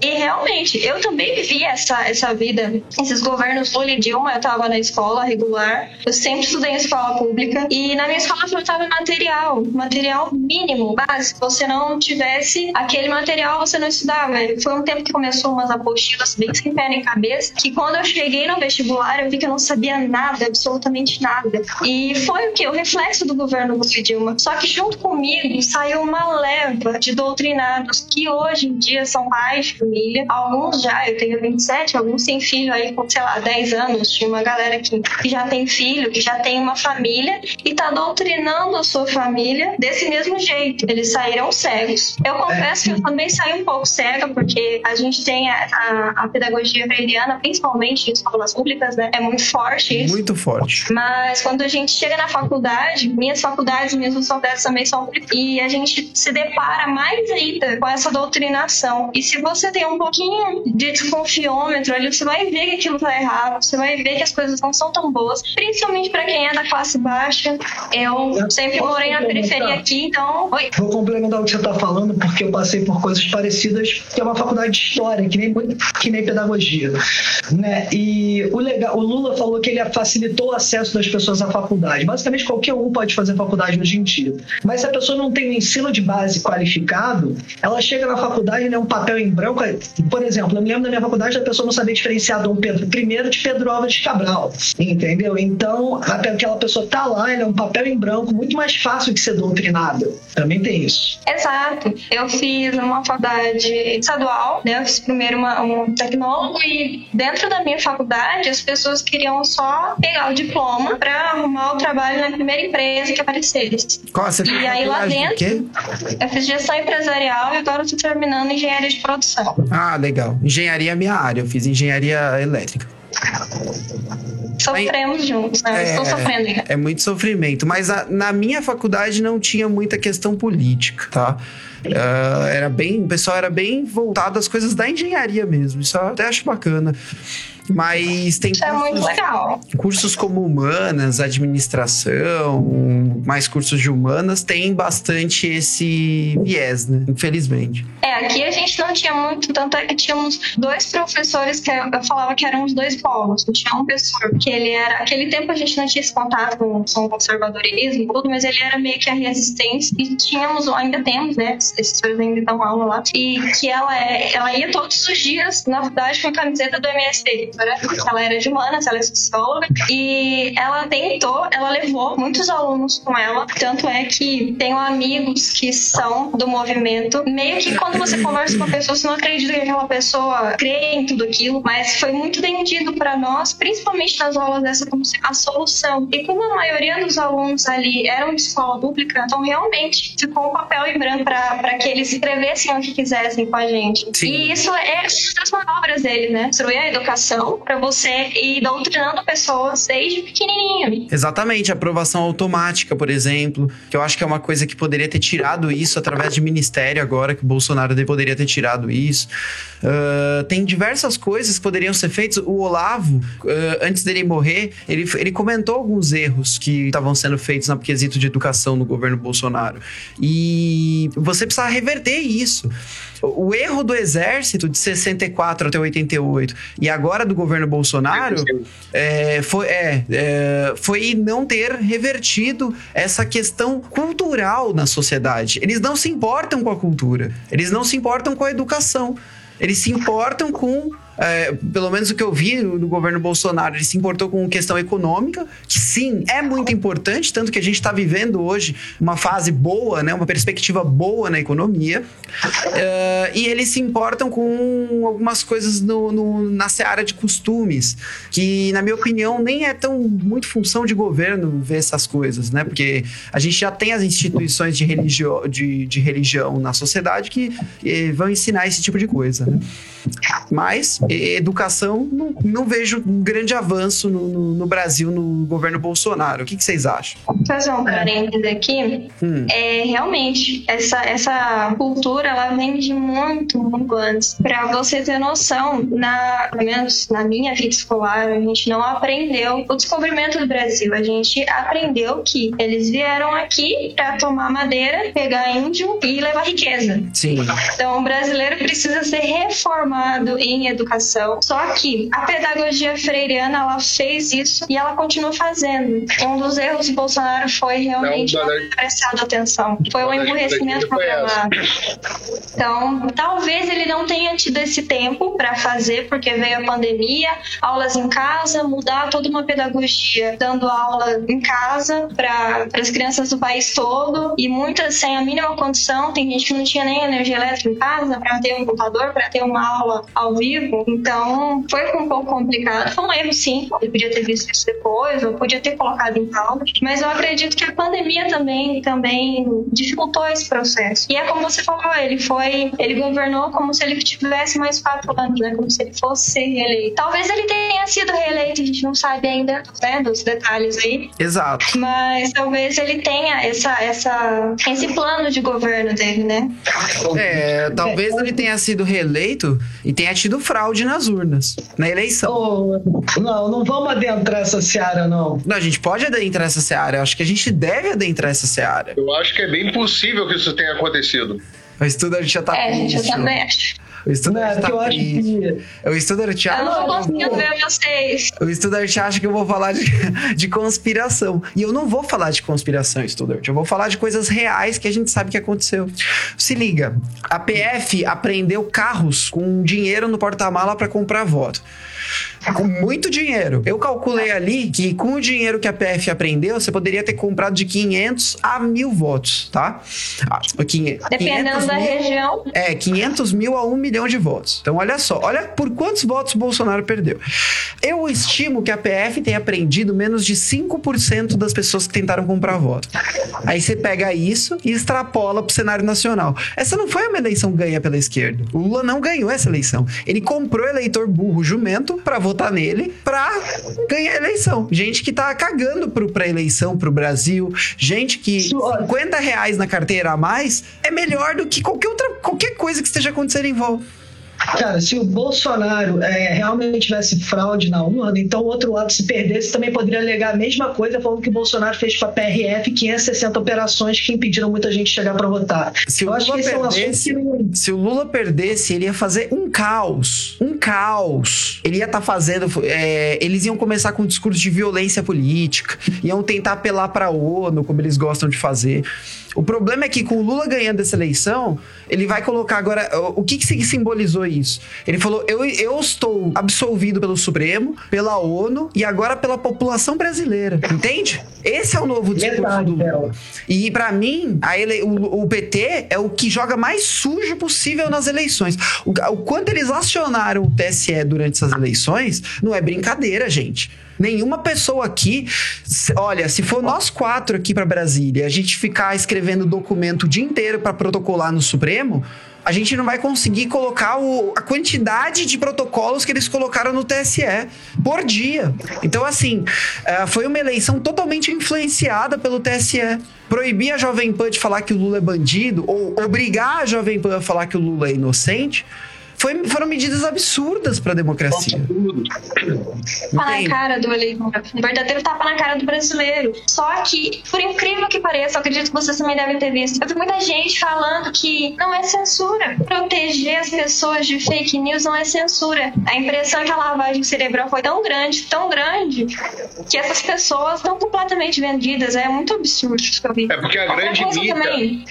E realmente, eu também vivi essa, essa vida, esses governos Lula e Dilma, eu tava na escola regular particular. Eu sempre estudei em escola pública e na minha escola faltava material, material mínimo, básico. Se você não tivesse aquele material, você não estudava. Foi um tempo que começou umas apostilas bem sem pé nem cabeça, que quando eu cheguei no vestibular, eu vi que eu não sabia nada, absolutamente nada. E foi o que? O reflexo do governo Lula Dilma. Só que junto comigo saiu uma leva de doutrinados que hoje em dia são pais de família. Alguns já, eu tenho 27, alguns têm filho aí com, sei lá, 10 anos. Tinha uma galera que já tem filho, que já tem uma família e está doutrinando a sua família desse mesmo jeito. Eles saíram cegos. Eu confesso que eu também saí um pouco cega, porque a gente tem a, a, a pedagogia freiriana, principalmente em escolas públicas, né? É muito forte isso. Muito forte. Mas quando a gente chega na faculdade, minhas faculdades, minhas faculdades também são e a gente se depara mais ainda com essa doutrinação. E se você tem um pouquinho de desconfiômetro ali, você vai ver que aquilo tá errado, você vai ver que as coisas não são tão boas, principalmente para quem é da classe baixa. Eu sempre morei na periferia aqui, então. Oi. Vou complementar o que você está falando, porque eu passei por coisas parecidas, que é uma faculdade de história, que nem, que nem pedagogia. Né? E o, legal, o Lula falou que ele facilitou o acesso das pessoas à faculdade. Basicamente, qualquer um pode fazer faculdade hoje em dia. Mas se a pessoa não tem um ensino de base qualificado, ela chega na faculdade e né, um papel em branco. Por exemplo, eu me lembro da minha faculdade da pessoa não saber diferenciar Dom Pedro I de Pedro Álvares Cabral. Entende? Entendeu? Então, aquela pessoa tá lá, ele é um papel em branco, muito mais fácil de ser doutrinada. Também tem isso. Exato. Eu fiz uma faculdade estadual, né? Eu fiz primeiro uma, um tecnólogo e dentro da minha faculdade as pessoas queriam só pegar o diploma para arrumar o trabalho na primeira empresa que aparecesse. Qual, você e aí lá dentro, eu fiz gestão empresarial e agora estou terminando engenharia de produção. Ah, legal. Engenharia é minha área, eu fiz engenharia elétrica. Sofremos juntos, né? É, Estou sofrendo ainda. É muito sofrimento. Mas a, na minha faculdade não tinha muita questão política, tá? Uh, era bem, o pessoal era bem voltado às coisas da engenharia mesmo. Isso eu até acho bacana. Mas tem Isso cursos, é muito legal. cursos como humanas, administração, mais cursos de humanas, tem bastante esse viés, né? Infelizmente. É, aqui a gente não tinha muito, tanto é que tínhamos dois professores que eu falava que eram os dois polos. Tinha um professor que ele era. Aquele tempo a gente não tinha esse contato com, com o conservadorismo tudo, mas ele era meio que a resistência. E tínhamos, ainda temos, né? Esses professores ainda dão aula lá. E que ela, é, ela ia todos os dias, na verdade, com a camiseta do MST ela era de humanas, ela é socióloga, e ela tentou, ela levou muitos alunos com ela, tanto é que tenho amigos que são do movimento, meio que quando você conversa com a pessoa, você não acredita que aquela pessoa crê em tudo aquilo, mas foi muito vendido para nós, principalmente nas aulas dessa, como a solução. E como a maioria dos alunos ali eram de escola pública, então realmente ficou um papel em branco para que eles escrevessem o que quisessem com a gente. Sim. E isso é das manobras deles, né? Destruir a educação para você ir doutrinando pessoas desde pequenininho. Exatamente, aprovação automática, por exemplo, que eu acho que é uma coisa que poderia ter tirado isso através de ministério agora, que o Bolsonaro poderia ter tirado isso. Uh, tem diversas coisas que poderiam ser feitas. O Olavo, uh, antes dele morrer, ele, ele comentou alguns erros que estavam sendo feitos no quesito de educação no governo Bolsonaro. E você precisa reverter isso. O erro do exército de 64 até 88 e agora do governo Bolsonaro é, foi, é, é, foi não ter revertido essa questão cultural na sociedade. Eles não se importam com a cultura, eles não se importam com a educação. Eles se importam com é, pelo menos o que eu vi no governo Bolsonaro, ele se importou com questão econômica, que sim, é muito importante, tanto que a gente está vivendo hoje uma fase boa, né, uma perspectiva boa na economia, é, e eles se importam com algumas coisas no, no, na seara de costumes, que, na minha opinião, nem é tão muito função de governo ver essas coisas, né, porque a gente já tem as instituições de, religio, de, de religião na sociedade que, que vão ensinar esse tipo de coisa, né. Mas educação, não, não vejo um grande avanço no, no, no, Brasil no governo Bolsonaro. O que, que vocês acham? Fazer um parênteses aqui. Hum. É, realmente, essa, essa cultura, ela vem de muito, muito antes. Para você ter noção, na, pelo menos na minha vida escolar, a gente não aprendeu o descobrimento do Brasil. A gente aprendeu que eles vieram aqui para tomar madeira, pegar índio e levar riqueza. Sim. Então, o brasileiro precisa ser reformado em educação educação. Só que a pedagogia freiriana ela fez isso e ela continua fazendo. Um dos erros do Bolsonaro foi realmente não, não prestado atenção. Foi o emburrecimento programado. Então, talvez ele não tenha tido esse tempo para fazer, porque veio a pandemia, aulas em casa, mudar toda uma pedagogia, dando aula em casa para as crianças do país todo e muitas sem a mínima condição. Tem gente que não tinha nem energia elétrica em casa para ter um computador, para ter uma aula ao vivo. Então, foi um pouco complicado. Foi um erro, sim. Ele podia ter visto isso depois, ou podia ter colocado em pauta. Mas eu acredito que a pandemia também, também dificultou esse processo. E é como você falou, ele foi, ele governou como se ele tivesse mais quatro anos, né? Como se ele fosse ser reeleito. Talvez ele tenha sido reeleito, a gente não sabe ainda, né? Dos detalhes aí. Exato. Mas talvez ele tenha essa, essa, esse plano de governo dele, né? É, talvez ele tenha sido reeleito e tenha tido fraude fraude nas urnas, na eleição. Oh, não, não vamos adentrar essa seara, não. Não, a gente pode adentrar essa seara. Eu acho que a gente deve adentrar essa seara. Eu acho que é bem possível que isso tenha acontecido. O estudo a gente já tá É, a gente já acho. O estudante tá eu acho que... O estudante acha... Eu não conseguindo ver vocês. O estudante acha que eu vou falar de, de conspiração. E eu não vou falar de conspiração, estudante. Eu vou falar de coisas reais que a gente sabe que aconteceu. Se liga. A PF apreendeu carros com dinheiro no porta-mala para comprar voto. Com muito dinheiro. Eu calculei ali que com o dinheiro que a PF aprendeu, você poderia ter comprado de 500 a mil votos, tá? Ah, 500, Dependendo da mil, região. É, 500 mil a 1 milhão de votos. Então, olha só. Olha por quantos votos o Bolsonaro perdeu. Eu estimo que a PF tenha aprendido menos de 5% das pessoas que tentaram comprar voto. Aí você pega isso e extrapola pro cenário nacional. Essa não foi uma eleição ganha pela esquerda. O Lula não ganhou essa eleição. Ele comprou eleitor burro jumento para votar nele para ganhar a eleição. Gente que tá cagando pro, pra eleição pro Brasil, gente que 50 reais na carteira a mais é melhor do que qualquer outra qualquer coisa que esteja acontecendo em volta. Cara, se o Bolsonaro é, realmente tivesse fraude na urna, então o outro lado se perdesse também poderia alegar a mesma coisa, falando que o Bolsonaro fez com a PRF 560 operações que impediram muita gente de chegar para votar. Se Eu o Lula perdesse, é um que... se o Lula perdesse, ele ia fazer um caos, um caos. Ele ia estar tá fazendo, é, eles iam começar com um discurso de violência política, iam tentar apelar para a ONU, como eles gostam de fazer. O problema é que com o Lula ganhando essa eleição, ele vai colocar agora. O que, que simbolizou isso? Ele falou: eu, eu estou absolvido pelo Supremo, pela ONU e agora pela população brasileira. Entende? Esse é o novo discurso Verdade, do Lula. E para mim, a ele, o, o, PT é o que joga mais sujo possível nas eleições. O, o quanto eles acionaram o TSE durante essas eleições não é brincadeira, gente. Nenhuma pessoa aqui. Olha, se for nós quatro aqui para Brasília, a gente ficar escrevendo documento o dia inteiro para protocolar no Supremo, a gente não vai conseguir colocar o, a quantidade de protocolos que eles colocaram no TSE por dia. Então, assim, uh, foi uma eleição totalmente influenciada pelo TSE. Proibir a Jovem Pan de falar que o Lula é bandido, ou obrigar a Jovem Pan a falar que o Lula é inocente foi, foram medidas absurdas para a democracia. Tapa na cara do eleitor. Um verdadeiro tapa na cara do brasileiro. Só que, por incrível que pareça, eu acredito que vocês também devem ter visto. Eu vi muita gente falando que não é censura. Proteger as pessoas de fake news não é censura. A impressão que a lavagem cerebral foi tão grande, tão grande, que essas pessoas estão completamente vendidas. É muito absurdo isso que eu vi. É porque a grande mídia... Também,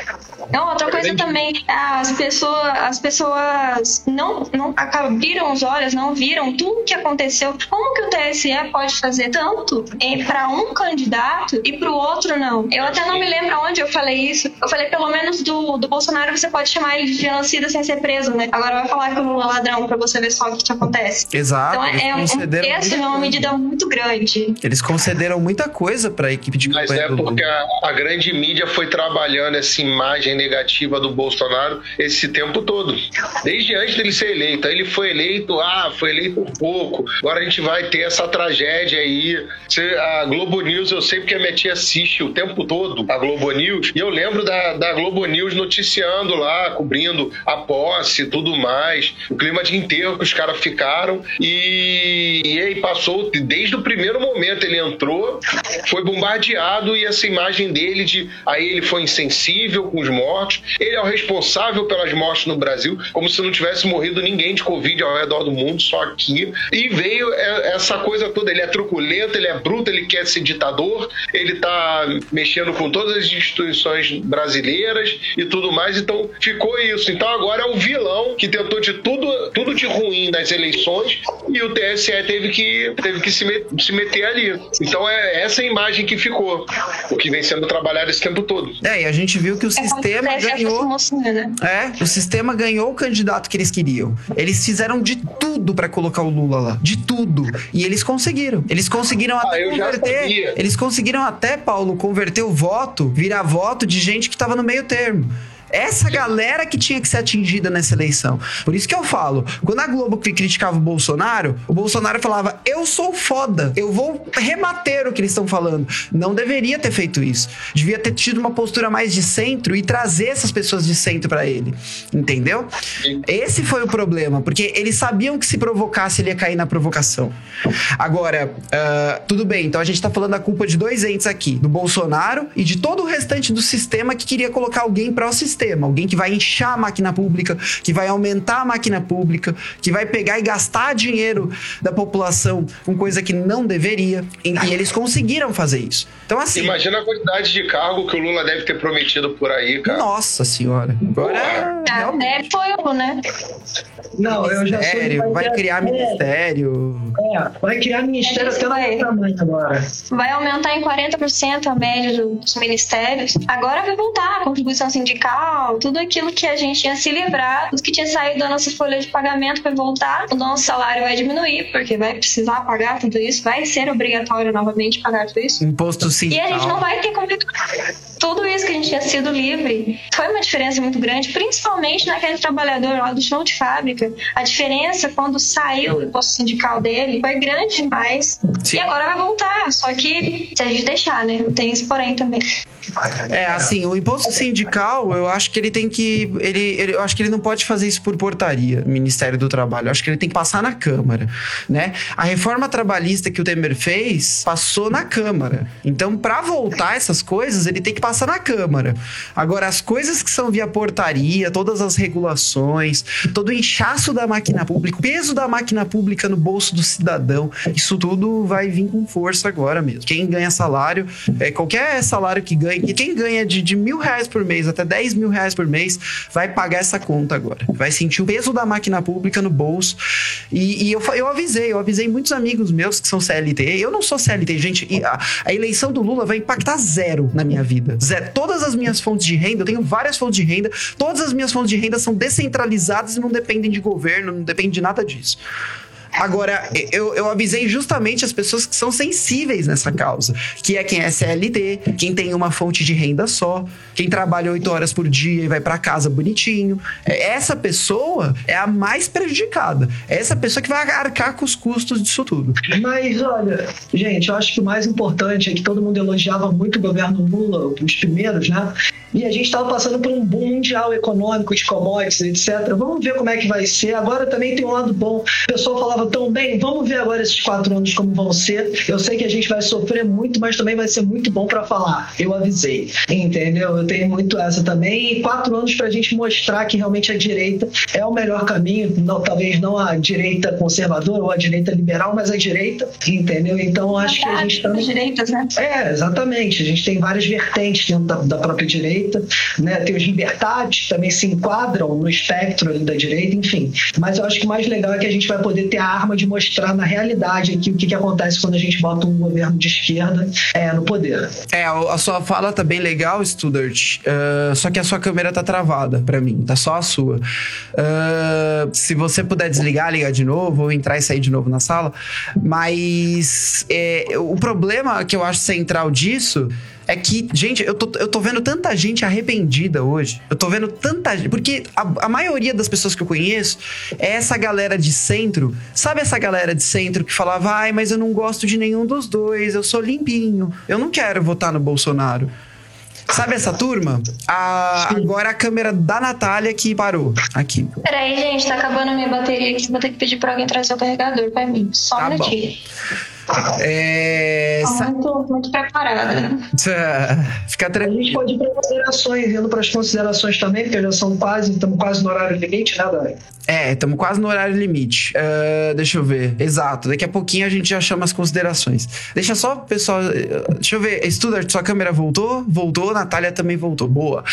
não, outra coisa também, as pessoas, as pessoas não, não abriram os olhos, não viram tudo o que aconteceu. Como que o TSE pode fazer tanto para um candidato e para o outro não? Eu até não me lembro onde eu falei isso. Eu falei, pelo menos do, do Bolsonaro você pode chamar ele de genocida sem ser preso, né? Agora vai falar que o Lula é ladrão para você ver só o que, que acontece. Exato. Então é, um, essa é uma medida muito grande. Eles concederam muita coisa para a equipe de campanha. Mas é porque a, a grande mídia foi trabalhando essa imagem negativa do Bolsonaro esse tempo todo. Desde antes dele ser eleito. Ele foi eleito, ah, foi eleito pouco. Agora a gente vai ter essa tragédia aí. A Globo News, eu sei porque a minha tia assiste o tempo todo a Globo News. E eu lembro da, da Globo News noticiando lá, cobrindo a posse e tudo mais. O clima de enterro que os caras ficaram. E, e aí passou, desde o primeiro momento ele entrou, foi bombardeado e essa imagem dele de aí ele foi insensível com os mortos. Ele é o responsável pelas mortes no Brasil, como se não tivesse morrido ninguém de Covid ao redor do mundo, só aqui. E veio é, essa coisa toda. Ele é truculento, ele é bruto, ele quer ser ditador, ele tá mexendo com todas as instituições brasileiras e tudo mais. Então ficou isso. Então agora é o vilão que tentou de tudo, tudo de ruim nas eleições e o TSE teve que, teve que se, met, se meter ali. Então é essa imagem que ficou, o que vem sendo trabalhado esse tempo todo. É, e a gente viu que o é sistema ganhou. Né? É, o sistema ganhou o candidato que eles queriam. Eles fizeram de tudo para colocar o Lula lá. De tudo. E eles conseguiram. Eles conseguiram ah, até converter. Eles conseguiram até, Paulo, converter o voto, virar voto de gente que tava no meio termo. Essa galera que tinha que ser atingida nessa eleição. Por isso que eu falo, quando a Globo criticava o Bolsonaro, o Bolsonaro falava: "Eu sou foda, eu vou rebater o que eles estão falando". Não deveria ter feito isso. Devia ter tido uma postura mais de centro e trazer essas pessoas de centro para ele. Entendeu? Esse foi o problema, porque eles sabiam que se provocasse ele ia cair na provocação. Agora, uh, tudo bem, então a gente tá falando da culpa de dois entes aqui, do Bolsonaro e de todo o restante do sistema que queria colocar alguém para o sistema alguém que vai inchar a máquina pública, que vai aumentar a máquina pública, que vai pegar e gastar dinheiro da população com coisa que não deveria. E, eles conseguiram fazer isso. Então, assim. Imagina a quantidade de cargo que o Lula deve ter prometido por aí, cara. Nossa senhora. Agora. É, Até foi, né? Não, eu já ministério, vai criar ministério. É, vai criar ministério até tamanho agora. Vai aumentar em 40% a média dos ministérios. Agora vai voltar a contribuição sindical, tudo aquilo que a gente tinha se livrado, que tinha saído da nossa folha de pagamento vai voltar, o nosso salário vai diminuir, porque vai precisar pagar tudo isso, vai ser obrigatório novamente pagar tudo isso. Imposto sindical. E a gente não vai ter como tudo isso que a gente tinha sido livre foi uma diferença muito grande, principalmente naquele trabalhador lá do chão de fábrica. A diferença quando saiu o imposto sindical dele foi grande demais. Sim. E agora vai voltar. Só que se a gente deixar, né? Tem esse porém também. É, assim, o imposto sindical, eu acho que ele tem que. Ele, ele, eu acho que ele não pode fazer isso por portaria, Ministério do Trabalho. Eu acho que ele tem que passar na Câmara, né? A reforma trabalhista que o Temer fez passou na Câmara. Então, para voltar essas coisas, ele tem que passar na Câmara. Agora, as coisas que são via portaria, todas as regulações, todo o inchaço da máquina pública, o peso da máquina pública no bolso do cidadão, isso tudo vai vir com força agora mesmo. Quem ganha salário, é, qualquer salário que ganha e quem ganha de, de mil reais por mês até 10 mil reais por mês vai pagar essa conta agora. Vai sentir o peso da máquina pública no bolso. E, e eu, eu avisei, eu avisei muitos amigos meus que são CLT. Eu não sou CLT, gente. A, a, eleição do Lula vai impactar zero na minha vida. Zero. Todas as minhas fontes de renda, eu tenho várias fontes de renda, todas as minhas fontes de renda são descentralizadas e não dependem de governo, não dependem de nada disso. Agora, eu, eu avisei justamente as pessoas que são sensíveis nessa causa, que é quem é CLT, quem tem uma fonte de renda só, quem trabalha oito horas por dia e vai para casa bonitinho. É, essa pessoa é a mais prejudicada. É essa pessoa que vai arcar com os custos disso tudo. Mas olha, gente, eu acho que o mais importante é que todo mundo elogiava muito o governo Lula, os primeiros, né? E a gente estava passando por um boom mundial econômico de commodities, etc. Vamos ver como é que vai ser. Agora também tem um lado bom. O pessoal falava tão bem, vamos ver agora esses quatro anos como vão ser. Eu sei que a gente vai sofrer muito, mas também vai ser muito bom para falar. Eu avisei, entendeu? Eu tenho muito essa também. E quatro anos para a gente mostrar que realmente a direita é o melhor caminho. Não, talvez não a direita conservadora ou a direita liberal, mas a direita, entendeu? Então acho que a gente está. direitas, né? É, exatamente. A gente tem várias vertentes dentro da, da própria direita direita, né? Tem os libertários que também se enquadram no espectro da direita, enfim. Mas eu acho que o mais legal é que a gente vai poder ter a arma de mostrar na realidade aqui o que, que acontece quando a gente bota um governo de esquerda é, no poder. É, a sua fala tá bem legal, Studart, uh, só que a sua câmera tá travada para mim, tá só a sua. Uh, se você puder desligar, ligar de novo, ou entrar e sair de novo na sala. Mas é, o problema que eu acho central disso é que, gente, eu tô, eu tô vendo tanta gente arrependida hoje. Eu tô vendo tanta gente. Porque a, a maioria das pessoas que eu conheço é essa galera de centro. Sabe essa galera de centro que falava, ai, mas eu não gosto de nenhum dos dois, eu sou limpinho. Eu não quero votar no Bolsonaro. Sabe essa turma? A, agora a câmera da Natália que parou. Aqui. Peraí, gente, tá acabando a minha bateria aqui. Vou ter que pedir pra alguém trazer o carregador pra mim. Só tá um minutinho. É... Muito, muito preparada. Fica tranquilo. A gente pode ir para considerações, indo para as considerações também, porque já são quase, estamos quase no horário limite, né, Dani? É, estamos quase no horário limite. Uh, deixa eu ver. Exato. Daqui a pouquinho a gente já chama as considerações. Deixa só, pessoal. Deixa eu ver. Studart, sua câmera voltou? Voltou. Natália também voltou. Boa.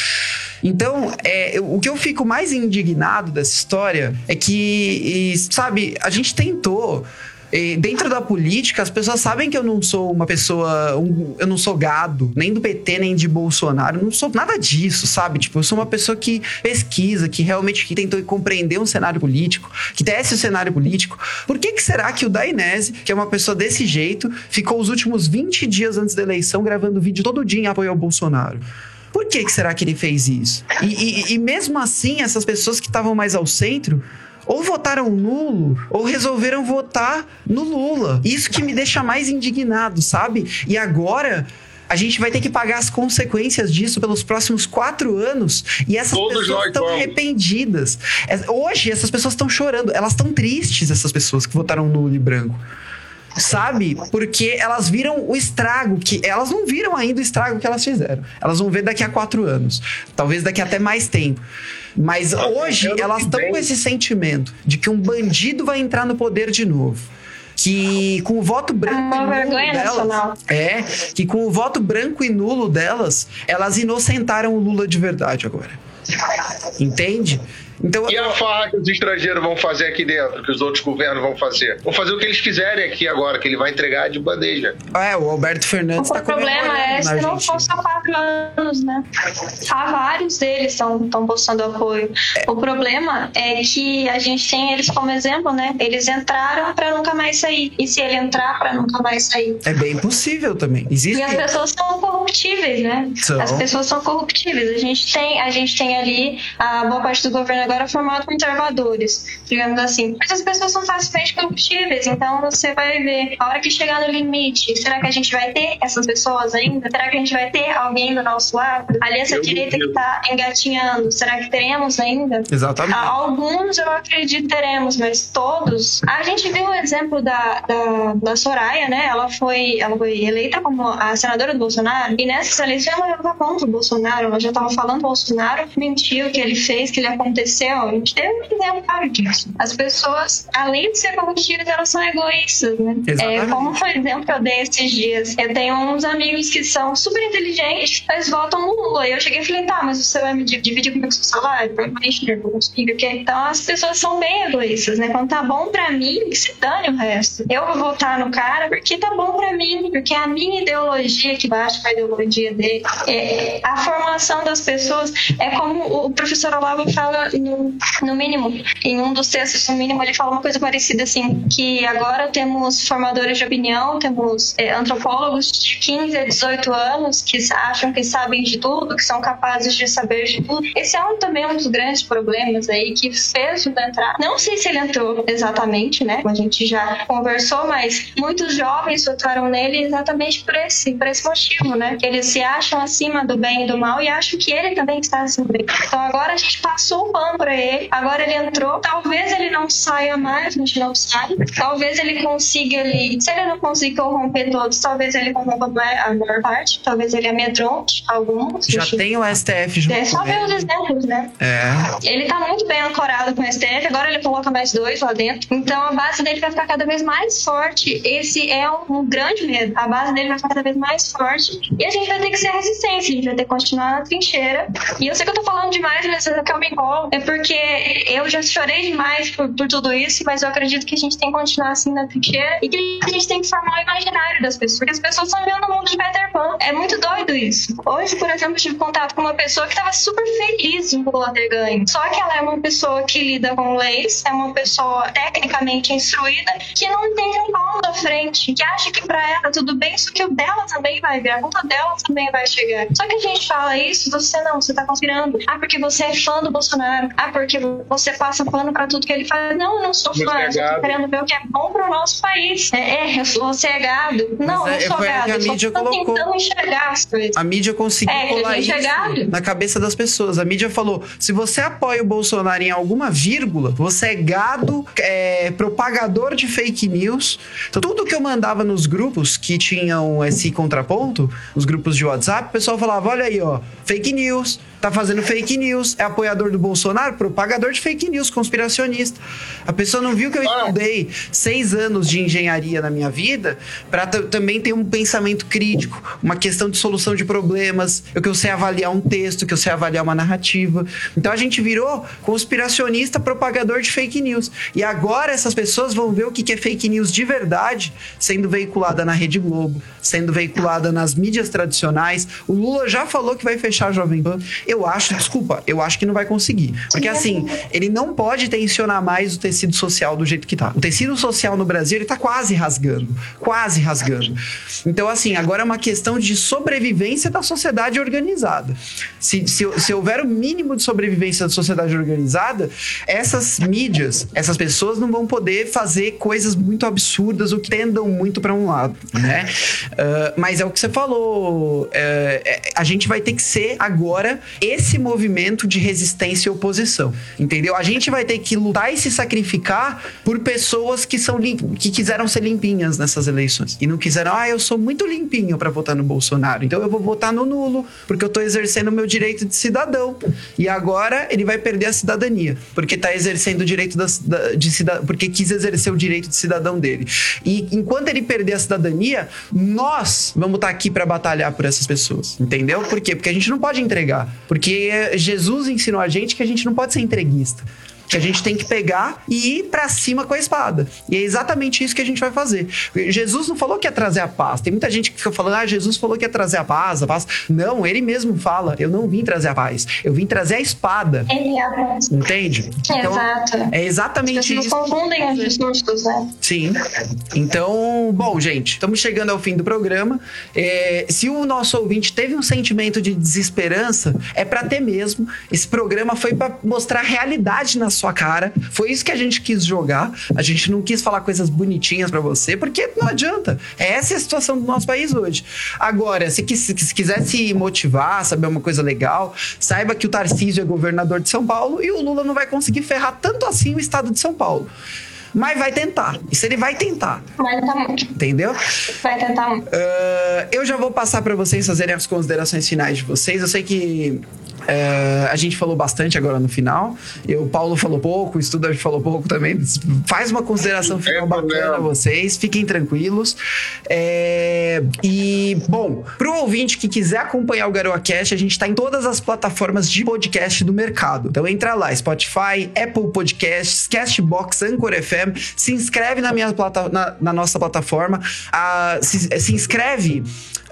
Então, é, o que eu fico mais indignado dessa história é que, e, sabe, a gente tentou e dentro da política, as pessoas sabem que eu não sou uma pessoa. Um, eu não sou gado, nem do PT, nem de Bolsonaro. Não sou nada disso, sabe? Tipo, eu sou uma pessoa que pesquisa, que realmente que tentou compreender um cenário político, que tece o cenário político. Por que, que será que o Dainese, que é uma pessoa desse jeito, ficou os últimos 20 dias antes da eleição gravando vídeo todo dia em apoio ao Bolsonaro? Por que, que será que ele fez isso? E, e, e mesmo assim, essas pessoas que estavam mais ao centro ou votaram nulo ou resolveram votar no Lula. Isso que me deixa mais indignado, sabe? E agora a gente vai ter que pagar as consequências disso pelos próximos quatro anos. E essas Todos pessoas estão arrependidas. É, hoje, essas pessoas estão chorando. Elas estão tristes, essas pessoas que votaram nulo e branco. Sabe? Porque elas viram o estrago que. Elas não viram ainda o estrago que elas fizeram. Elas vão ver daqui a quatro anos. Talvez daqui até mais tempo. Mas hoje elas estão com esse sentimento de que um bandido vai entrar no poder de novo que com o voto branco ah, e nulo delas, é que com o voto branco e nulo delas, elas inocentaram o Lula de verdade agora. Entende? Então, E a farra que os estrangeiros vão fazer aqui dentro, que os outros governos vão fazer? Vão fazer o que eles quiserem aqui agora, que ele vai entregar de bandeja. é, o Alberto Fernandes O tá problema é se não fosse há quatro anos, né? Há vários deles estão postando apoio. O problema é que a gente tem eles como exemplo, né? Eles entraram pra nunca mais sair. E se ele entrar pra nunca mais sair? É bem possível também. Existe. E as pessoas são corruptíveis, né? São. As pessoas são corruptíveis. A gente tem, a gente tem ali a boa parte do governo agora formado conservadores, digamos assim. Mas as pessoas são facilmente corruptíveis. Então você vai ver a hora que chegar no limite, será que a gente vai ter essas pessoas ainda? Será que a gente vai ter alguém do nosso lado? Ali essa Eu direita que duvido. tá engatinhando, será que teremos ainda? Exatamente. Ah, Alguns eu acredito teremos, mas todos. A gente viu o exemplo da, da, da Soraya, né? Ela foi, ela foi eleita como a senadora do Bolsonaro. E nessa eleição ela estava contra o Bolsonaro. Ela já estava falando que o Bolsonaro mentiu, que ele fez, que ele aconteceu. A gente teve um exemplo claro disso. As pessoas, além de ser corruptíveis, elas são egoístas, né? Exatamente. É, como foi o exemplo que eu dei esses dias. Eu tenho uns amigos que são super inteligentes, mas votam no Lula. E eu cheguei e falei, tá, mas você vai me di- dividir comigo o seu salário? Provavelmente não vou conseguir, porque Então as pessoas são bem egoístas, né? Quando tá bom pra mim, que se dane o resto. Eu vou votar no cara porque tá bom pra mim, porque é a minha ideologia que bate com a ideologia dele. É, a formação das pessoas é como o professor Olavo fala no, mínimo, em um dos textos, no mínimo, ele fala uma coisa parecida assim, que agora temos formadores de opinião, temos é, antropólogos de 15 a 18 anos que acham que sabem de tudo, que são capazes de saber de tudo. Esse é um, também um dos grandes problemas aí que fez o entrar. Não sei se ele entrou exatamente, né? A gente já conversou, mas muitos jovens votaram nele exatamente por esse, por esse motivo, né? Que eles se acham acima do bem e do mal e acham que ele também está acima do bem. Então agora a gente passou o pano pra ele, agora ele entrou. Talvez ele não saia mais, a gente não sabe. Talvez ele consiga ele. Se ele não conseguir corromper todos, talvez ele corrompa a maior parte. Talvez ele amedronte alguns. Já Enfim. tem o STF junto É só ver os exemplos, né? É. Ele tá muito bem ancorado com o STF, agora ele coloca mais dois lá dentro. Então a base dele vai ficar cada vez mais forte. Esse é um, um grande medo. A base dele vai ficar cada vez mais forte. E a gente vai ter que ser resistência, a gente vai ter que continuar na trincheira. E eu sei que eu tô falando demais, mas é que eu me enrolo. É porque eu já chorei demais por, por tudo isso, mas eu acredito que a gente tem que continuar assim na trincheira e que a gente tem que formar o imaginário das pessoas. Porque as pessoas estão vendo o mundo de Peter Pan. É muito doido isso. Hoje, por exemplo, tive contato com uma pessoa que tava super feliz em ter ganho. Só que ela é uma pessoa que lida com leis, é uma pessoa tecnicamente instruída, que não entende um pau da frente, que acha que pra ela tudo bem, só que o dela também vai vir, a conta dela também vai chegar. Só que a gente fala isso, você não, você tá conspirando. Ah, porque você é fã do Bolsonaro. Ah, porque você passa pano pra tudo que ele faz. Não, eu não sou fã, é eu só tô querendo ver o que é bom pro nosso país. É, é eu sou, você é gado. Não, Mas é- eu não sou gado, a eu só mídia tô colocou. tentando enxergar as coisas. A mídia conseguiu É, colar é isso na cabeça das pessoas. A mídia falou: se você apoia o Bolsonaro em alguma vírgula, você é gado, é, propagador de fake news. Então, tudo que eu mandava nos grupos que tinham esse contraponto, os grupos de WhatsApp, o pessoal falava: olha aí, ó, fake news. Tá fazendo fake news, é apoiador do Bolsonaro, propagador de fake news, conspiracionista. A pessoa não viu que eu estudei seis anos de engenharia na minha vida para também ter um pensamento crítico, uma questão de solução de problemas, eu que eu sei avaliar um texto, que eu sei avaliar uma narrativa. Então a gente virou conspiracionista, propagador de fake news. E agora essas pessoas vão ver o que que é fake news de verdade sendo veiculada na Rede Globo, sendo veiculada nas mídias tradicionais. O Lula já falou que vai fechar a Jovem Pan. Eu acho, desculpa, eu acho que não vai conseguir. Porque assim, ele não pode tensionar mais o tecido social do jeito que tá. O tecido social no Brasil, ele tá quase rasgando. Quase rasgando. Então, assim, agora é uma questão de sobrevivência da sociedade organizada. Se, se, se houver o mínimo de sobrevivência da sociedade organizada, essas mídias, essas pessoas não vão poder fazer coisas muito absurdas ou que tendam muito para um lado, né? Ah, mas é o que você falou. é, a gente vai ter que ser agora esse movimento de resistência e oposição, entendeu? A gente vai ter que lutar e se sacrificar por pessoas que são que quiseram ser limpinhas nessas eleições e não quiseram, ah, eu sou muito limpinho para votar no Bolsonaro, então eu vou votar no nulo porque eu tô exercendo o meu direito de cidadão. E agora ele vai perder a cidadania porque tá exercendo o direito da, da- de cidadão, porque quis exercer o direito de cidadão dele. E enquanto ele perder a cidadania, nós vamos estar aqui para batalhar por essas pessoas, entendeu? Por quê? Porque a gente não pode entregar, porque Jesus ensinou a gente que a gente não pode ser entreguista a gente tem que pegar e ir para cima com a espada. E é exatamente isso que a gente vai fazer. Jesus não falou que ia trazer a paz. Tem muita gente que fica falando, ah, Jesus falou que ia trazer a paz, a paz. Não, ele mesmo fala, eu não vim trazer a paz, eu vim trazer a espada. Ele é a paz. Entende? Então, Exato. É exatamente isso. não confundem os discursos, né? Sim. Então, bom, gente, estamos chegando ao fim do programa. É, se o nosso ouvinte teve um sentimento de desesperança, é para ter mesmo. Esse programa foi para mostrar a realidade na sua cara. Foi isso que a gente quis jogar. A gente não quis falar coisas bonitinhas para você, porque não adianta. Essa é a situação do nosso país hoje. Agora, se, se quiser se motivar, saber uma coisa legal, saiba que o Tarcísio é governador de São Paulo e o Lula não vai conseguir ferrar tanto assim o estado de São Paulo. Mas vai tentar. Isso ele vai tentar. Vai tentar muito. Entendeu? Vai tentar muito. Uh, eu já vou passar para vocês fazerem as considerações finais de vocês. Eu sei que uh, a gente falou bastante agora no final. Eu, o Paulo falou pouco, o Studart falou pouco também. Faz uma consideração final bacana a vocês. Fiquem tranquilos. É, e, bom, pro ouvinte que quiser acompanhar o Garoa a gente tá em todas as plataformas de podcast do mercado. Então entra lá, Spotify, Apple Podcasts, Castbox, Anchor FM. Se inscreve na, minha plata, na, na nossa plataforma. Ah, se, se inscreve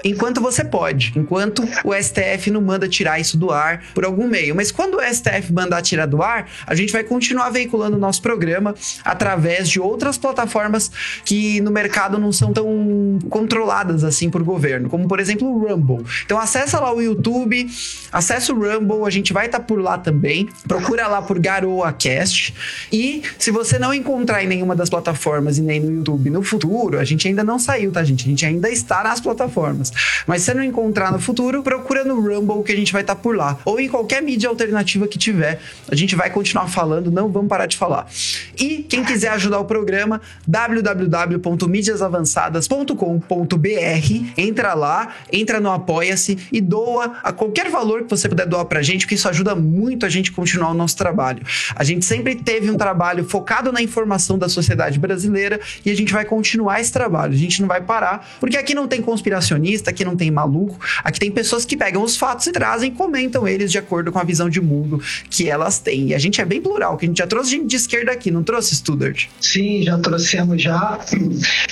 enquanto você pode, enquanto o STF não manda tirar isso do ar por algum meio. Mas quando o STF mandar tirar do ar, a gente vai continuar veiculando o nosso programa através de outras plataformas que no mercado não são tão controladas assim por governo, como por exemplo o Rumble. Então acessa lá o YouTube, acessa o Rumble, a gente vai estar tá por lá também. Procura lá por Garoa Cast e se você não encontrar em nenhuma das plataformas e nem no YouTube no futuro, a gente ainda não saiu, tá gente? A gente ainda está nas plataformas. Mas se não encontrar no futuro, procura no Rumble que a gente vai estar tá por lá. Ou em qualquer mídia alternativa que tiver. A gente vai continuar falando, não vamos parar de falar. E quem quiser ajudar o programa, www.mídiasavançadas.com.br. Entra lá, entra no Apoia-se e doa a qualquer valor que você puder doar pra gente, porque isso ajuda muito a gente continuar o nosso trabalho. A gente sempre teve um trabalho focado na informação da sociedade brasileira e a gente vai continuar esse trabalho. A gente não vai parar, porque aqui não tem conspiracionista, aqui não tem maluco, aqui tem pessoas que pegam os fatos e trazem comentam eles de acordo com a visão de mundo que elas têm. E a gente é bem plural, que a gente já trouxe gente de esquerda aqui, não trouxe, Studart? Sim, já trouxemos já.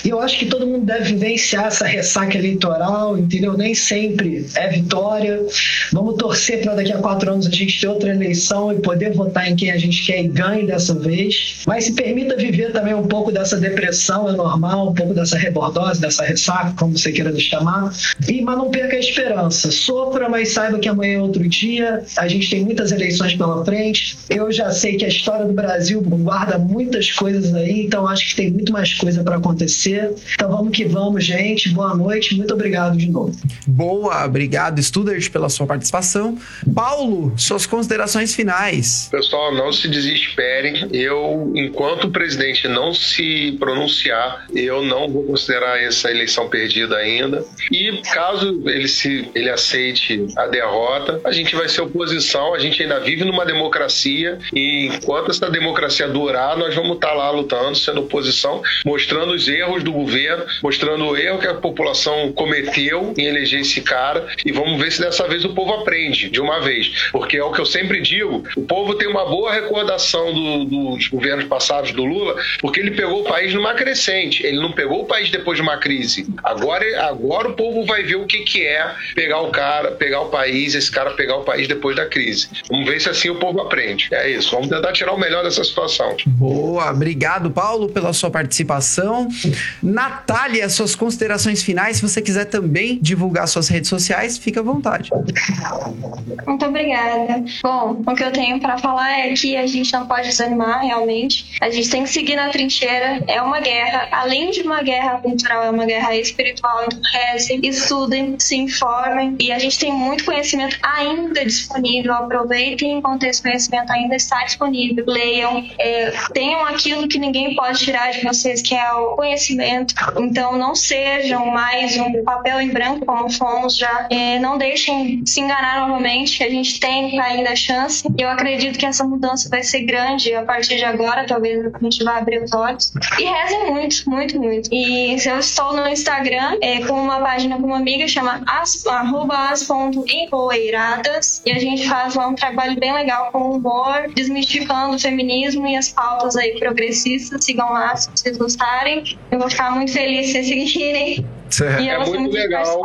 E eu acho que todo mundo deve vivenciar essa ressaca eleitoral, entendeu? Nem sempre é vitória. Vamos torcer para daqui a quatro anos a gente ter outra eleição e poder votar em quem a gente quer e ganhe dessa vez. Mas se permita viver também um pouco dessa depressão, é normal, um pouco dessa rebordose, dessa ressaca, como você queira nos chamar. E, mas não perca a esperança. Sofra, mas saiba que amanhã é outro dia. A gente tem muitas eleições pela frente. Eu já sei que a história do Brasil guarda muitas coisas aí, então acho que tem muito mais coisa para acontecer. Então vamos que vamos, gente. Boa noite. Muito obrigado de novo. Boa, obrigado, Studart, pela sua participação. Paulo, suas considerações finais. Pessoal, não se desesperem. Eu, enquanto o presidente não se pronunciar, eu não vou considerar essa eleição perdida ainda. E caso ele se ele aceite a derrota, a gente vai ser oposição. A gente ainda vive numa democracia e enquanto essa democracia durar, nós vamos estar lá lutando, sendo oposição, mostrando os erros do governo, mostrando o erro que a população cometeu em eleger esse cara e vamos ver se dessa vez o povo aprende de uma vez, porque é o que eu sempre digo, o povo tem uma boa recordação do, dos governos passados do Lula, porque ele pegou o país numa crescente, ele não pegou o país depois de uma crise. Agora, agora o povo vai ver o que, que é pegar o cara, pegar o país, esse cara pegar o país depois da crise. Vamos ver se assim o povo aprende. É isso, vamos tentar tirar o melhor dessa situação. Boa, obrigado, Paulo, pela sua participação. Natália, suas considerações finais. Se você quiser também divulgar suas redes sociais, fica à vontade. Muito obrigada. Bom, o que eu tenho para falar é que a gente não pode desanimar, realmente. A gente tem que seguir na trincheira. É uma guerra, além de uma guerra cultural, é uma guerra espiritual. Então, rezem, estudem, se informem. E a gente tem muito conhecimento ainda disponível. Aproveitem enquanto esse conhecimento ainda está disponível. Leiam, é, tenham aquilo que ninguém pode tirar de vocês, que é o conhecimento. Então, não sejam mais um papel em branco como fomos já. É, não deixem se enganar novamente. A gente tem ainda a chance. Eu acredito que essa mudança vai ser grande a partir de agora. Talvez a gente vá abrir os olhos. E rezem muito, muito, muito. E se eu estou no Instagram é, com uma página com uma amiga, chama as, arroba as.empoeiradas, e a gente faz lá um trabalho bem legal com humor, desmistificando o feminismo e as pautas aí progressistas. Sigam lá se vocês gostarem. Eu vou ficar muito feliz se vocês seguirem. E é muito legal.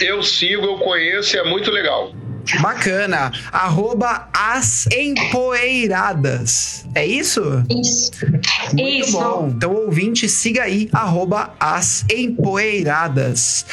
Eu sigo, eu conheço e é muito legal. Bacana. Arroba as empoeiradas. É isso? Isso. Muito isso. bom. Então, ouvinte, siga aí, arroba as empoeiradas.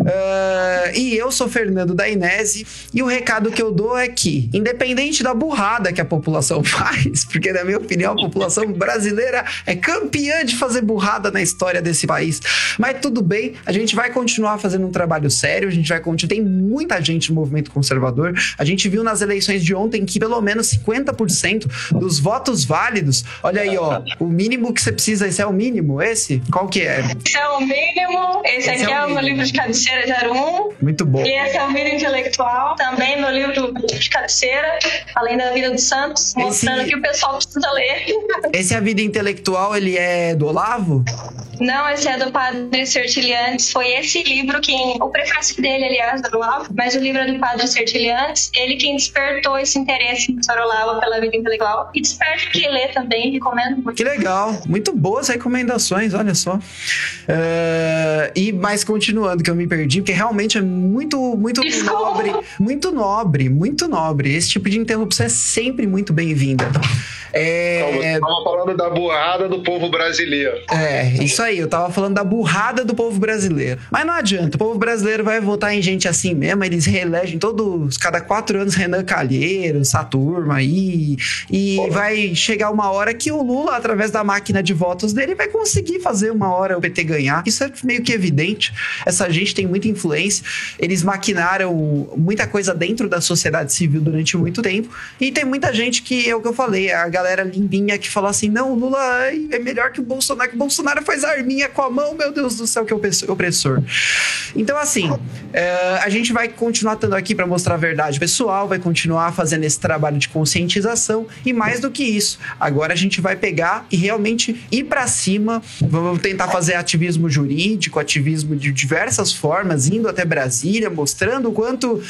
Uh, e eu sou Fernando da Inese, e o recado que eu dou é que, independente da burrada que a população faz, porque na minha opinião a população brasileira é campeã de fazer burrada na história desse país, mas tudo bem, a gente vai continuar fazendo um trabalho sério, a gente vai continuar. Tem muita gente no movimento conservador conservador. A gente viu nas eleições de ontem que pelo menos 50% dos votos válidos. Olha aí, ó. O mínimo que você precisa, esse é o mínimo? Esse? Qual que é? Esse é o mínimo. Esse, esse aqui é o, é meu livro de cabeceira 01. Muito bom. E esse é o vida intelectual. Também meu livro de cabeceira, além da vida dos santos, mostrando esse... que o pessoal precisa ler. Esse é a vida intelectual, ele é do Olavo? Não, esse é do Padre Sertiliantes. Foi esse livro quem. O prefácio dele, aliás, do Olavo, mas o livro é do Padre Sertiliantes. Ele quem despertou esse interesse em Sorolava pela vida intelectual. E desperta que lê também, recomendo muito. Que legal. Muito boas recomendações, olha só. Uh, e mais continuando, que eu me perdi, porque realmente é muito, muito Desculpa. nobre. Muito nobre, muito nobre. Esse tipo de interrupção é sempre muito bem-vinda. É... Você tava falando da burrada do povo brasileiro. É, isso aí. Eu tava falando da burrada do povo brasileiro. Mas não adianta. O povo brasileiro vai votar em gente assim mesmo. Eles reelegem todos, cada quatro anos, Renan Calheiro, essa turma aí. E Pô. vai chegar uma hora que o Lula, através da máquina de votos dele, vai conseguir fazer uma hora o PT ganhar. Isso é meio que evidente. Essa gente tem muita influência. Eles maquinaram muita coisa dentro da sociedade civil durante muito tempo. E tem muita gente que, é o que eu falei, a galera limpinha que falou assim: não, o Lula é melhor que o Bolsonaro, que o Bolsonaro faz arminha com a mão, meu Deus do céu, que opressor. Então, assim, é, a gente vai continuar estando aqui para mostrar a verdade pessoal, vai continuar fazendo esse trabalho de conscientização e mais do que isso, agora a gente vai pegar e realmente ir para cima, vamos tentar fazer ativismo jurídico, ativismo de diversas formas, indo até Brasília, mostrando o quanto, uh,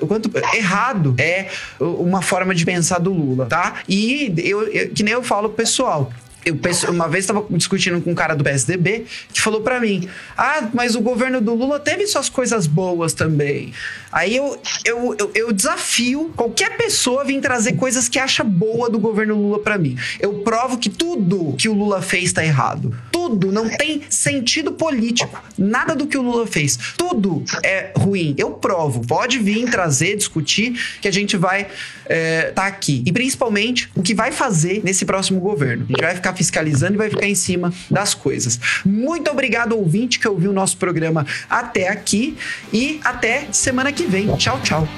o quanto errado é uma forma de pensar do Lula, tá? E eu, eu, que nem eu falo pessoal, eu penso, uma vez estava discutindo com um cara do PSDB que falou para mim: Ah, mas o governo do Lula teve suas coisas boas também. Aí eu, eu, eu, eu desafio qualquer pessoa a vir trazer coisas que acha boa do governo Lula para mim. Eu provo que tudo que o Lula fez tá errado. Tudo não tem sentido político. Nada do que o Lula fez. Tudo é ruim. Eu provo. Pode vir trazer, discutir, que a gente vai é, tá aqui. E principalmente o que vai fazer nesse próximo governo. A gente vai ficar fiscalizando e vai ficar em cima das coisas. Muito obrigado, ouvinte, que ouviu o nosso programa até aqui. E até semana que vem. Tchau, tchau.